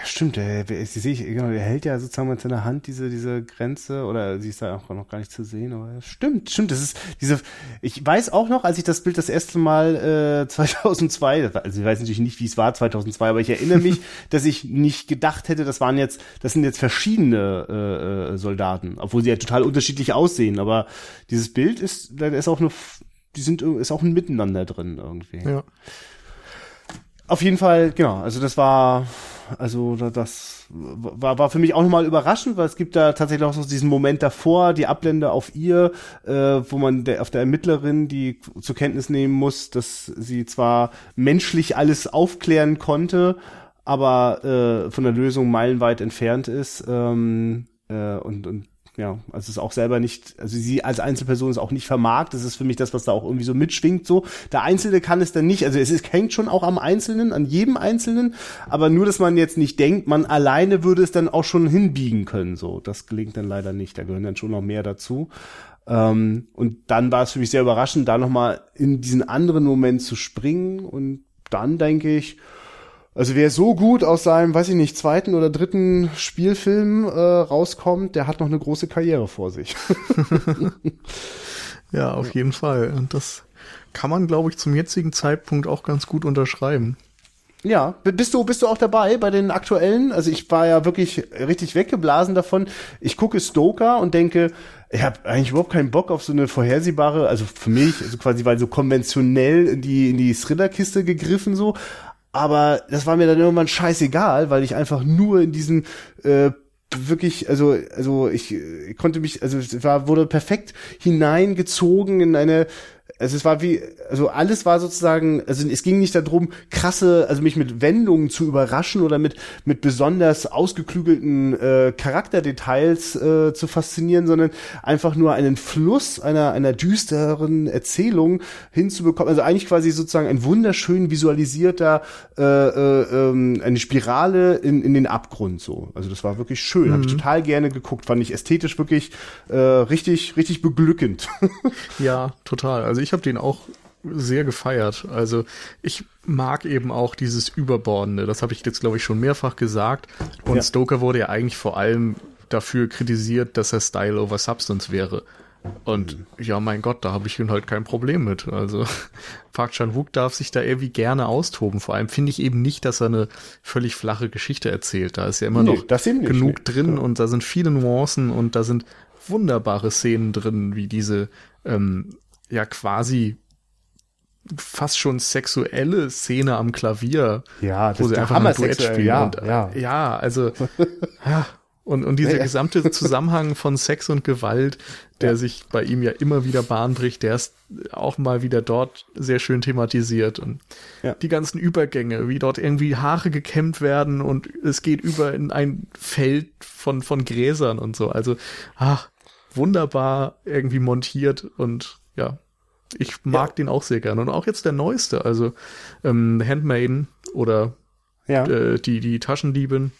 Ja, stimmt, der, ich, genau, der hält ja sozusagen mit seiner Hand diese, diese Grenze, oder sie ist da auch noch gar nicht zu sehen, aber stimmt, stimmt, das ist diese, ich weiß auch noch, als ich das Bild das erste Mal äh, *laughs* 2002, also ich weiß natürlich nicht, wie es war 2002, aber ich erinnere mich, *laughs* dass ich nicht gedacht hätte, das waren jetzt, das sind jetzt verschiedene äh, äh, Soldaten, obwohl sie ja total unterschiedlich aussehen, aber dieses Bild ist, da ist auch eine, die sind, ist auch ein Miteinander drin irgendwie. Ja. Auf jeden Fall, genau, also das war, also das war, war für mich auch nochmal überraschend, weil es gibt da tatsächlich auch so diesen Moment davor, die Ablende auf ihr, äh, wo man der, auf der Ermittlerin, die zur Kenntnis nehmen muss, dass sie zwar menschlich alles aufklären konnte, aber äh, von der Lösung meilenweit entfernt ist ähm, äh, und, und ja, also es auch selber nicht, also sie als Einzelperson ist auch nicht vermag, das ist für mich das, was da auch irgendwie so mitschwingt, so. Der Einzelne kann es dann nicht, also es ist, hängt schon auch am Einzelnen, an jedem Einzelnen, aber nur, dass man jetzt nicht denkt, man alleine würde es dann auch schon hinbiegen können, so. Das gelingt dann leider nicht, da gehören dann schon noch mehr dazu. Ähm, und dann war es für mich sehr überraschend, da nochmal in diesen anderen Moment zu springen und dann denke ich, also wer so gut aus seinem, weiß ich nicht, zweiten oder dritten Spielfilm äh, rauskommt, der hat noch eine große Karriere vor sich. *laughs*
ja, auf jeden Fall. Und das kann man, glaube ich, zum jetzigen Zeitpunkt auch ganz gut unterschreiben.
Ja, bist du bist du auch dabei bei den aktuellen? Also ich war ja wirklich richtig weggeblasen davon. Ich gucke Stoker und denke, ich habe eigentlich überhaupt keinen Bock auf so eine vorhersehbare, also für mich, also quasi weil so konventionell in die in die Thrillerkiste gegriffen so, aber das war mir dann irgendwann scheißegal, weil ich einfach nur in diesen äh, wirklich, also, also ich, ich konnte mich, also es war, wurde perfekt hineingezogen in eine also es war wie, also alles war sozusagen, also es ging nicht darum, krasse, also mich mit Wendungen zu überraschen oder mit, mit besonders ausgeklügelten äh, Charakterdetails äh, zu faszinieren, sondern einfach nur einen Fluss einer, einer düsteren Erzählung hinzubekommen. Also eigentlich quasi sozusagen ein wunderschön visualisierter, äh, äh, ähm, eine Spirale in, in den Abgrund so. Also das war wirklich schön. Mhm. Habe ich total gerne geguckt. Fand ich ästhetisch wirklich äh, richtig, richtig beglückend.
ja, total. Also ich habe den auch sehr gefeiert. Also ich mag eben auch dieses Überbordende. Das habe ich jetzt, glaube ich, schon mehrfach gesagt. Und ja. Stoker wurde ja eigentlich vor allem dafür kritisiert, dass er Style over Substance wäre. Und mhm. ja, mein Gott, da habe ich halt kein Problem mit. Also *laughs* Park Chan-wook darf sich da irgendwie gerne austoben. Vor allem finde ich eben nicht, dass er eine völlig flache Geschichte erzählt. Da ist ja immer nee, noch genug nicht. drin ja. und da sind viele Nuancen und da sind wunderbare Szenen drin, wie diese ähm, ja quasi fast schon sexuelle Szene am Klavier,
ja, das
wo sie einfach ein Duett spielen.
Ja,
und,
ja.
ja, also *laughs* ja, und, und dieser gesamte Zusammenhang von Sex und Gewalt, der ja. sich bei ihm ja immer wieder Bahn bricht, der ist auch mal wieder dort sehr schön thematisiert. Und ja. die ganzen Übergänge, wie dort irgendwie Haare gekämmt werden und es geht über in ein Feld von, von Gräsern und so. Also, ach, wunderbar irgendwie montiert und ja, ich mag ja. den auch sehr gerne. Und auch jetzt der neueste, also ähm, Handmaiden oder ja. äh, die, die Taschendiebin,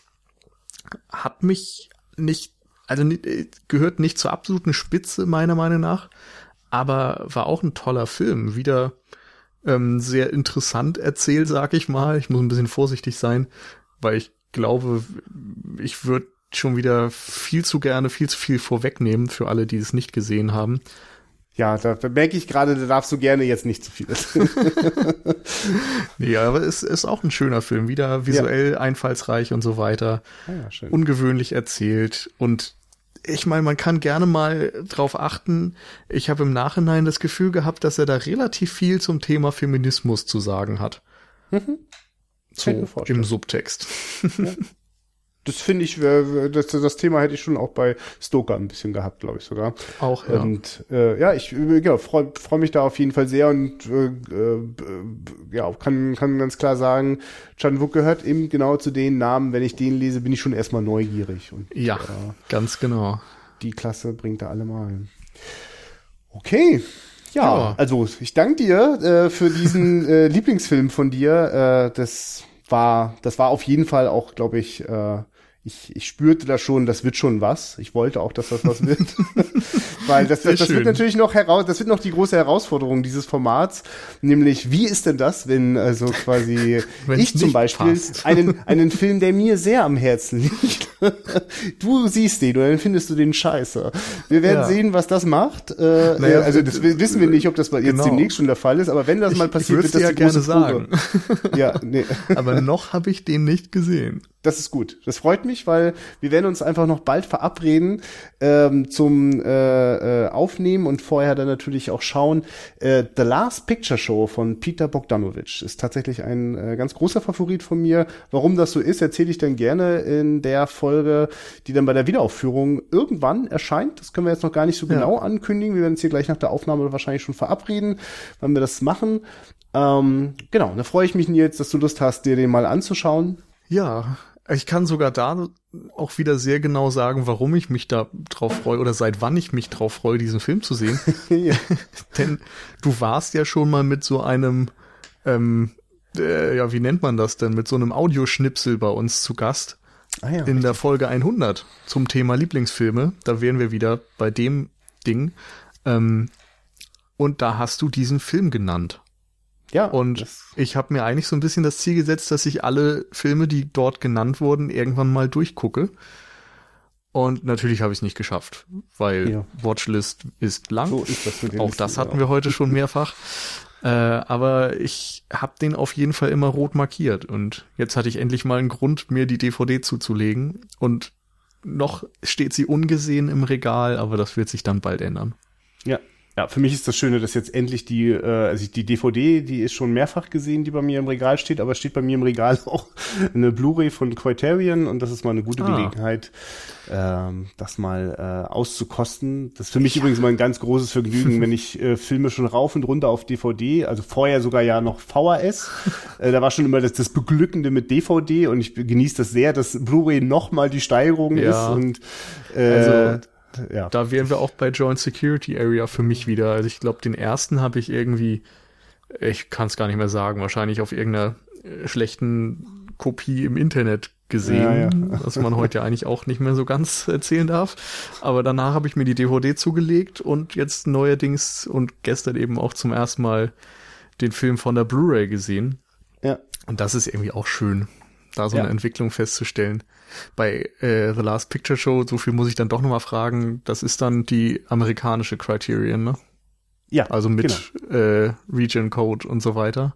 hat mich nicht, also gehört nicht zur absoluten Spitze meiner Meinung nach, aber war auch ein toller Film. Wieder ähm, sehr interessant erzählt, sag ich mal. Ich muss ein bisschen vorsichtig sein, weil ich glaube, ich würde schon wieder viel zu gerne, viel zu viel vorwegnehmen für alle, die es nicht gesehen haben.
Ja, da, da merke ich gerade, da darfst du gerne jetzt nicht zu viel.
nee, *laughs* aber es ist auch ein schöner Film. Wieder visuell ja. einfallsreich und so weiter. Ah ja. Ungewöhnlich erzählt. Und ich meine, man kann gerne mal drauf achten. Ich habe im Nachhinein das Gefühl gehabt, dass er da relativ viel zum Thema Feminismus zu sagen hat. Mhm. So im Subtext.
Ja. Das finde ich, das, das Thema hätte ich schon auch bei Stoker ein bisschen gehabt, glaube ich sogar.
Auch, ja.
Und äh, ja, ich genau, freue freu mich da auf jeden Fall sehr und äh, äh, ja, kann, kann ganz klar sagen, Chan Wook gehört eben genau zu den Namen, wenn ich den lese, bin ich schon erstmal neugierig. Und,
ja, äh, ganz genau.
Die Klasse bringt er alle mal. Okay. Ja, ja, also ich danke dir äh, für diesen *laughs* äh, Lieblingsfilm von dir. Äh, das war, das war auf jeden Fall auch, glaube ich, äh, ich, ich spürte da schon, das wird schon was. Ich wollte auch, dass das was wird. *laughs* Weil das, das, das wird natürlich noch heraus, das wird noch die große Herausforderung dieses Formats, nämlich wie ist denn das, wenn also quasi *laughs* ich zum Beispiel passt. *laughs* einen, einen Film, der mir sehr am Herzen liegt, du siehst den oder dann findest du den scheiße. Wir werden ja. sehen, was das macht. Äh, naja, also das wissen wir nicht, ob das jetzt genau. demnächst schon der Fall ist, aber wenn das mal passiert,
wird das ja die gerne sagen.
ja, nee.
aber noch habe ich den nicht gesehen
das ist gut. Das freut mich, weil wir werden uns einfach noch bald verabreden ähm, zum äh, äh, Aufnehmen und vorher dann natürlich auch schauen. Äh, The Last Picture Show von Peter Bogdanovich ist tatsächlich ein äh, ganz großer Favorit von mir. Warum das so ist, erzähle ich dann gerne in der Folge, die dann bei der Wiederaufführung irgendwann erscheint. Das können wir jetzt noch gar nicht so ja. genau ankündigen. Wir werden uns hier gleich nach der Aufnahme wahrscheinlich schon verabreden, wann wir das machen. Ähm, genau, da freue ich mich, Nils, dass du Lust hast, dir den mal anzuschauen.
Ja, ich kann sogar da auch wieder sehr genau sagen, warum ich mich da drauf freue oder seit wann ich mich drauf freue, diesen Film zu sehen. *laughs* ja. *laughs* denn du warst ja schon mal mit so einem, ähm, äh, ja, wie nennt man das denn, mit so einem Audioschnipsel bei uns zu Gast. Ah, ja, in richtig. der Folge 100 zum Thema Lieblingsfilme. Da wären wir wieder bei dem Ding. Ähm, und da hast du diesen Film genannt. Ja. Und ich habe mir eigentlich so ein bisschen das Ziel gesetzt, dass ich alle Filme, die dort genannt wurden, irgendwann mal durchgucke. Und natürlich habe ich es nicht geschafft, weil ja. Watchlist ist lang. So ist das Auch das hatten wir heute schon mehrfach. *laughs* Äh, aber ich habe den auf jeden Fall immer rot markiert. Und jetzt hatte ich endlich mal einen Grund, mir die DVD zuzulegen. Und noch steht sie ungesehen im Regal, aber das wird sich dann bald ändern.
Ja, Ja, für mich ist das Schöne, dass jetzt endlich die, äh, also die DVD, die ist schon mehrfach gesehen, die bei mir im Regal steht, aber steht bei mir im Regal *laughs* auch eine Blu-ray von Criterion und das ist mal eine gute ah. Gelegenheit, ähm, das mal äh, auszukosten. Das ist für mich ja. übrigens mal ein ganz großes Vergnügen, *laughs* wenn ich äh, Filme schon rauf und runter auf DVD, also vorher sogar ja noch VHS. äh, da war schon immer das, das Beglückende mit DVD und ich genieße das sehr, dass Blu-ray noch mal die Steigerung ja. ist und äh, also
ja. Da wären wir auch bei Joint Security Area für mich wieder. Also ich glaube, den ersten habe ich irgendwie, ich kann es gar nicht mehr sagen, wahrscheinlich auf irgendeiner äh, schlechten Kopie im Internet gesehen, ja, ja. was man heute ja eigentlich auch nicht mehr so ganz erzählen darf. Aber danach habe ich mir die DVD zugelegt und jetzt neuerdings und gestern eben auch zum ersten Mal den Film von der Blu-ray gesehen. Ja. Und das ist irgendwie auch schön, da so eine Entwicklung festzustellen bei äh, The Last Picture Show, so viel muss ich dann doch nochmal fragen, das ist dann die amerikanische Criterion, ne? Ja. Also mit genau. äh, Region Code und so weiter.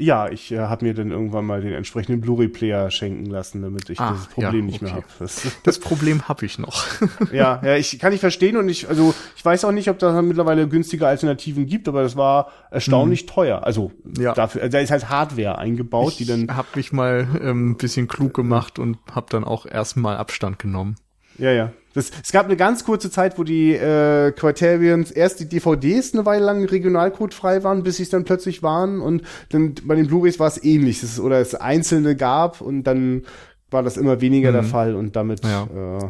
Ja, ich äh, habe mir dann irgendwann mal den entsprechenden Blu-ray-Player schenken lassen, damit ich ah, das Problem ja, nicht mehr habe.
Das, *laughs* *laughs* das, Problem habe ich noch. *laughs*
ja, ja, ich kann nicht verstehen und ich, also ich weiß auch nicht, ob da mittlerweile günstige Alternativen gibt, aber das war erstaunlich hm. teuer. Also ja. dafür, da ist halt Hardware eingebaut,
ich
die dann.
Ich habe mich mal ähm, bisschen klug gemacht und habe dann auch erstmal Abstand genommen.
Ja, ja. Das, es gab eine ganz kurze Zeit, wo die äh, Criterions erst die DVDs eine Weile lang regionalcodefrei waren, bis sie es dann plötzlich waren und dann bei den Blu-rays war es ähnlich, das, oder es einzelne gab und dann war das immer weniger mhm. der Fall und damit ja. äh,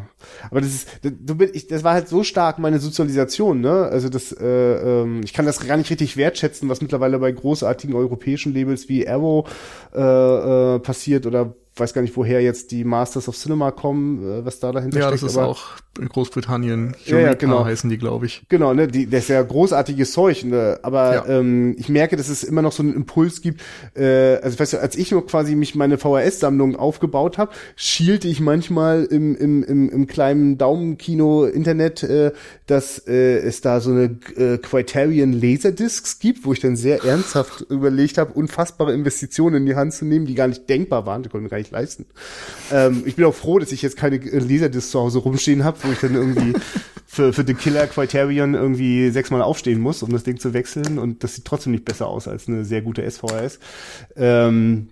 aber das ist du bin ich das war halt so stark meine Sozialisation ne also das äh, ähm, ich kann das gar nicht richtig wertschätzen was mittlerweile bei großartigen europäischen Labels wie Arrow äh, äh, passiert oder weiß gar nicht, woher jetzt die Masters of Cinema kommen, äh, was da dahinter
ja,
steckt.
Ja, das ist auch in Großbritannien. ja, ja, genau. heißen die, glaube ich.
Genau, ne, die, das ist ja großartiges Zeug. Ne? Aber ja. ähm, ich merke, dass es immer noch so einen Impuls gibt. Äh, also weißt du, als ich noch quasi mich meine VHS-Sammlung aufgebaut habe, schielte ich manchmal im, im, im, im kleinen Daumenkino-Internet, äh, dass äh, es da so eine äh, Criterion Laserdiscs gibt, wo ich dann sehr ernsthaft *laughs* überlegt habe, unfassbare Investitionen in die Hand zu nehmen, die gar nicht denkbar waren. Die konnten gar nicht leisten. Ähm, ich bin auch froh, dass ich jetzt keine Laserdisc zu Hause rumstehen habe, wo ich dann irgendwie *laughs* für, für The Killer Criterion irgendwie sechsmal aufstehen muss, um das Ding zu wechseln. Und das sieht trotzdem nicht besser aus als eine sehr gute SVHS. Ähm,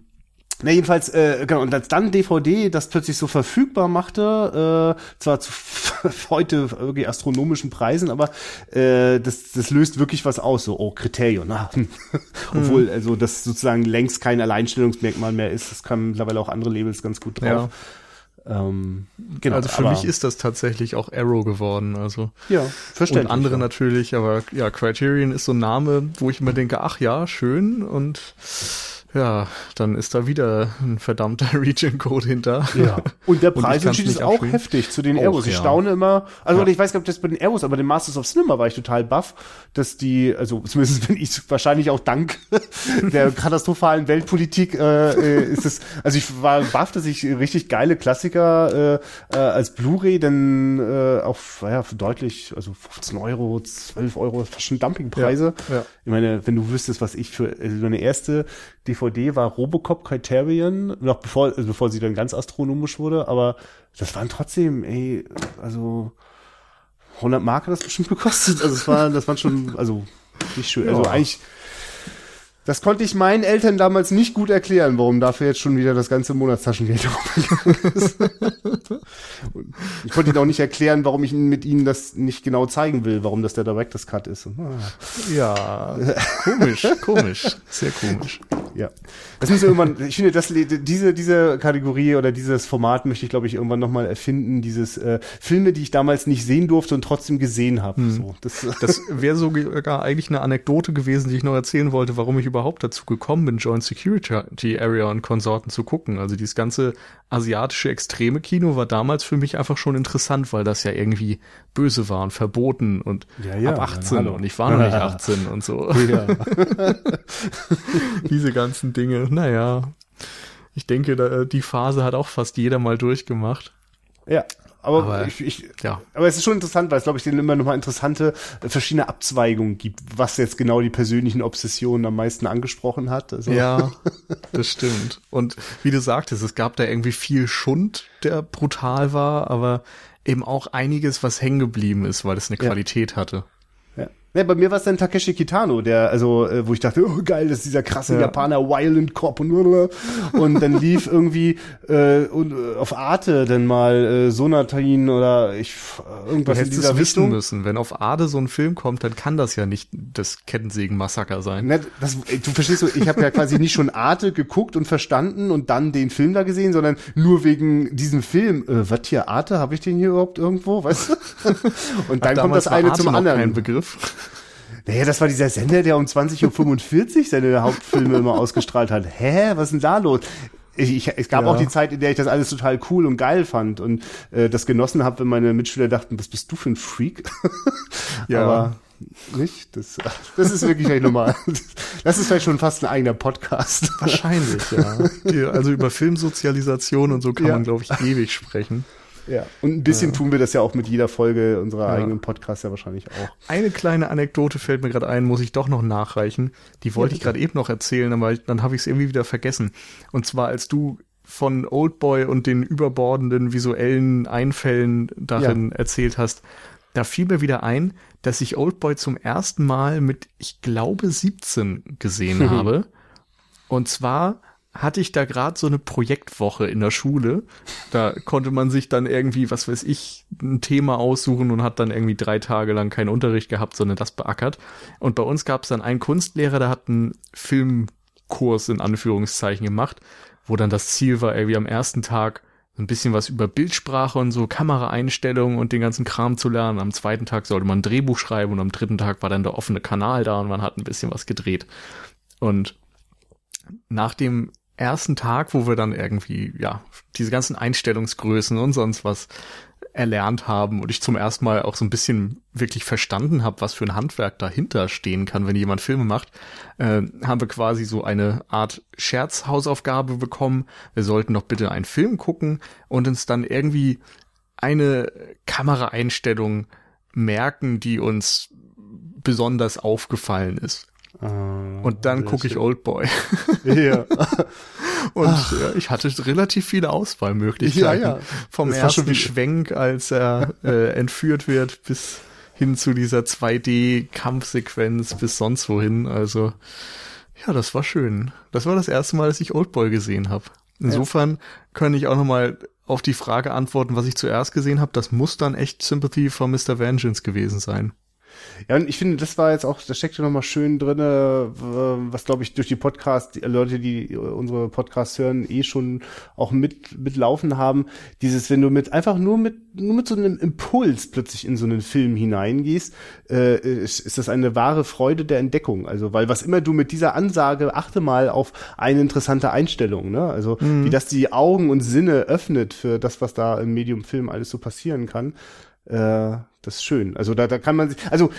na, jedenfalls, äh, genau, und als dann DVD das plötzlich so verfügbar machte, äh, zwar zu *laughs* heute wirklich astronomischen Preisen, aber äh, das, das löst wirklich was aus, so, oh, Kriterium, na. *laughs* Obwohl, mhm. also das sozusagen längst kein Alleinstellungsmerkmal mehr ist, das kann mittlerweile auch andere Labels ganz gut drauf.
Ja. Ähm, genau, also für aber, mich ist das tatsächlich auch Arrow geworden. Also
ja, verständlich.
Und andere
ja.
natürlich, aber ja, Criterion ist so ein Name, wo ich immer denke, ach ja, schön und ja, dann ist da wieder ein verdammter *laughs* Region-Code hinter.
Ja. Und der Preisunterschied ist auch heftig zu den Aeros. Ich ja. staune immer, also ja. ich weiß gar nicht, ob das bei den Aeros, aber den Masters of Cinema war ich total baff, dass die, also zumindest *laughs* bin ich wahrscheinlich auch dank *laughs* der katastrophalen Weltpolitik, äh, äh, ist es, also ich war baff, dass ich richtig geile Klassiker äh, äh, als Blu-ray dann äh, auf, ja, deutlich, also 15 Euro, 12 Euro, fast schon Dumpingpreise. Ja. Ja. Ich meine, wenn du wüsstest, was ich für, also meine erste DVD war Robocop Criterion, noch bevor, also bevor sie dann ganz astronomisch wurde, aber das waren trotzdem, ey, also 100 Mark hat das bestimmt gekostet. Also es war, das waren schon, also nicht schön. Also ja. Also eigentlich das konnte ich meinen Eltern damals nicht gut erklären, warum dafür jetzt schon wieder das ganze Monatstaschengeld *laughs* ist. ich konnte ihnen auch nicht erklären, warum ich mit ihnen das nicht genau zeigen will, warum das der Director's Cut ist.
Ah. Ja, komisch, *laughs* komisch, sehr komisch.
Ja, das müssen wir irgendwann. Ich finde, das, diese diese Kategorie oder dieses Format möchte ich, glaube ich, irgendwann nochmal erfinden. Dieses äh, Filme, die ich damals nicht sehen durfte und trotzdem gesehen habe. Hm. So,
das das wäre sogar eigentlich eine Anekdote gewesen, die ich noch erzählen wollte, warum ich über überhaupt dazu gekommen bin, Joint Security Area und Konsorten zu gucken. Also dieses ganze asiatische extreme Kino war damals für mich einfach schon interessant, weil das ja irgendwie böse war und verboten und ja, ja, ab 18 und ich war noch nicht *laughs* 18 und so. *laughs* Diese ganzen Dinge. Naja, ich denke, die Phase hat auch fast jeder mal durchgemacht.
Ja, aber, aber, ich, ich, ja. aber es ist schon interessant, weil es, glaube ich, denen immer nochmal interessante äh, verschiedene Abzweigungen gibt, was jetzt genau die persönlichen Obsessionen am meisten angesprochen hat.
Also. Ja, *laughs* das stimmt. Und wie du sagtest, es gab da irgendwie viel Schund, der brutal war, aber eben auch einiges, was hängen geblieben ist, weil es eine Qualität hatte.
Ja. Bei mir war es dann Takeshi Kitano, der, also, äh, wo ich dachte, oh geil, das ist dieser krasse ja. Japaner Violent Cop und *laughs* und dann lief irgendwie äh, und, äh, auf Arte dann mal äh, Sonatin oder ich
irgendwas du in dieser es wissen Richtung. müssen. Wenn auf Arte so ein Film kommt, dann kann das ja nicht das Kettensägen-Massaker sein.
Ne, das, du verstehst so, ich habe ja quasi nicht schon Arte geguckt und verstanden und dann den Film da gesehen, sondern nur wegen diesem Film. Äh, was hier Arte? Habe ich den hier überhaupt irgendwo? Weißt du? *laughs* Und dann Ach, kommt das eine zum anderen. Kein
Begriff.
Naja, das war dieser Sender, der um 20.45 Uhr seine Hauptfilme immer ausgestrahlt hat. Hä, was ist denn da los? Ich, ich, es gab ja. auch die Zeit, in der ich das alles total cool und geil fand und äh, das genossen habe, wenn meine Mitschüler dachten, was bist du für ein Freak? *laughs* ja. Aber nicht? Das, das ist wirklich nicht normal. Das ist vielleicht schon fast ein eigener Podcast.
Wahrscheinlich, ja. *laughs* also über Filmsozialisation und so kann ja. man, glaube ich, ewig sprechen.
Ja, und ein bisschen ja. tun wir das ja auch mit jeder Folge unserer ja. eigenen Podcasts ja wahrscheinlich auch.
Eine kleine Anekdote fällt mir gerade ein, muss ich doch noch nachreichen. Die wollte ich gerade eben noch erzählen, aber dann habe ich es irgendwie wieder vergessen. Und zwar, als du von Oldboy und den überbordenden visuellen Einfällen darin erzählt hast, da fiel mir wieder ein, dass ich Oldboy zum ersten Mal mit, ich glaube, 17 gesehen *laughs* habe. Und zwar hatte ich da gerade so eine Projektwoche in der Schule. Da konnte man sich dann irgendwie, was weiß ich, ein Thema aussuchen und hat dann irgendwie drei Tage lang keinen Unterricht gehabt, sondern das beackert. Und bei uns gab es dann einen Kunstlehrer, der hat einen Filmkurs in Anführungszeichen gemacht, wo dann das Ziel war, irgendwie am ersten Tag ein bisschen was über Bildsprache und so Kameraeinstellungen und den ganzen Kram zu lernen. Am zweiten Tag sollte man ein Drehbuch schreiben und am dritten Tag war dann der offene Kanal da und man hat ein bisschen was gedreht. Und nach dem ersten Tag, wo wir dann irgendwie, ja, diese ganzen Einstellungsgrößen und sonst was erlernt haben und ich zum ersten Mal auch so ein bisschen wirklich verstanden habe, was für ein Handwerk dahinter stehen kann, wenn jemand Filme macht, äh, haben wir quasi so eine Art Scherzhausaufgabe bekommen. Wir sollten doch bitte einen Film gucken und uns dann irgendwie eine Kameraeinstellung merken, die uns besonders aufgefallen ist. Uh, und dann gucke ich Oldboy. *laughs* Ja. *laughs* und ja, ich hatte relativ viele Auswahlmöglichkeiten. Ja, ja. Vom das ersten Schwenk, als er äh, *laughs* entführt wird, bis hin zu dieser 2D-Kampfsequenz, bis sonst wohin. Also, ja, das war schön. Das war das erste Mal, dass ich Oldboy gesehen habe. Insofern ja. kann ich auch nochmal auf die Frage antworten, was ich zuerst gesehen habe. Das muss dann echt Sympathy for Mr. Vengeance gewesen sein.
Ja, und ich finde, das war jetzt auch, da steckt ja nochmal schön drinne, was glaube ich durch die Podcast, die Leute, die unsere Podcasts hören, eh schon auch mit, mitlaufen haben. Dieses, wenn du mit, einfach nur mit, nur mit so einem Impuls plötzlich in so einen Film hineingehst, äh, ist, ist das eine wahre Freude der Entdeckung. Also, weil was immer du mit dieser Ansage, achte mal auf eine interessante Einstellung, ne? Also, mhm. wie das die Augen und Sinne öffnet für das, was da im Medium Film alles so passieren kann. Äh, das ist schön. Also da, da kann man sich, also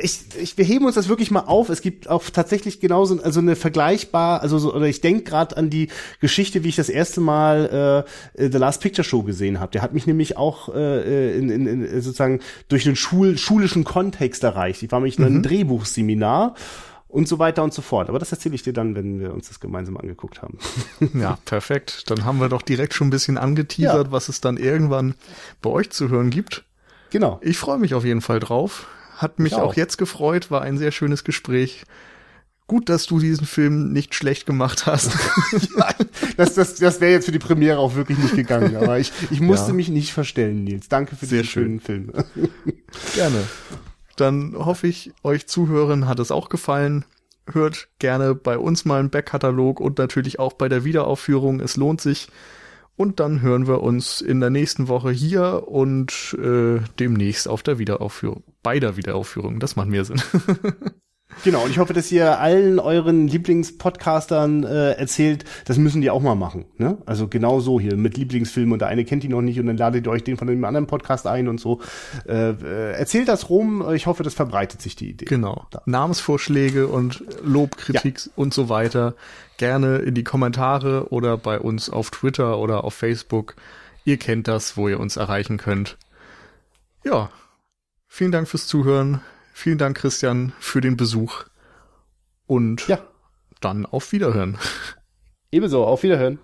ich, ich, wir heben uns das wirklich mal auf. Es gibt auch tatsächlich genauso, also eine vergleichbar, also so, oder ich denke gerade an die Geschichte, wie ich das erste Mal äh, The Last Picture Show gesehen habe. Der hat mich nämlich auch äh, in, in, in sozusagen durch einen Schul, schulischen Kontext erreicht. Ich war nämlich in einem mhm. Drehbuchseminar und so weiter und so fort. Aber das erzähle ich dir dann, wenn wir uns das gemeinsam angeguckt haben. *laughs*
ja, perfekt. Dann haben wir doch direkt schon ein bisschen angeteasert, ja. was es dann irgendwann bei euch zu hören gibt.
Genau.
Ich freue mich auf jeden Fall drauf. Hat mich auch. auch jetzt gefreut, war ein sehr schönes Gespräch. Gut, dass du diesen Film nicht schlecht gemacht hast. *laughs*
ja, das das, das wäre jetzt für die Premiere auch wirklich nicht gegangen. Aber ich, ich musste ja. mich nicht verstellen, Nils. Danke für Sehr diesen schönen Film. *laughs*
Gerne. Dann hoffe ich, euch Zuhörern hat es auch gefallen. Hört gerne bei uns mal einen Backkatalog und natürlich auch bei der Wiederaufführung. Es lohnt sich. Und dann hören wir uns in der nächsten Woche hier und äh, demnächst auf der Wiederaufführung. Bei der Wiederaufführung. Das macht mehr Sinn. *laughs*
Genau, und ich hoffe, dass ihr allen euren Lieblingspodcastern äh, erzählt, das müssen die auch mal machen. Ne? Also genau so hier mit Lieblingsfilmen und der eine kennt die noch nicht und dann ladet ihr euch den von einem anderen Podcast ein und so. Äh, äh, erzählt das rum, ich hoffe, das verbreitet sich die Idee.
Genau. Da. Namensvorschläge und Lobkritik ja. und so weiter gerne in die Kommentare oder bei uns auf Twitter oder auf Facebook. Ihr kennt das, wo ihr uns erreichen könnt. Ja, vielen Dank fürs Zuhören. Vielen Dank, Christian, für den Besuch. Und ja. dann auf Wiederhören.
Ebenso, auf Wiederhören.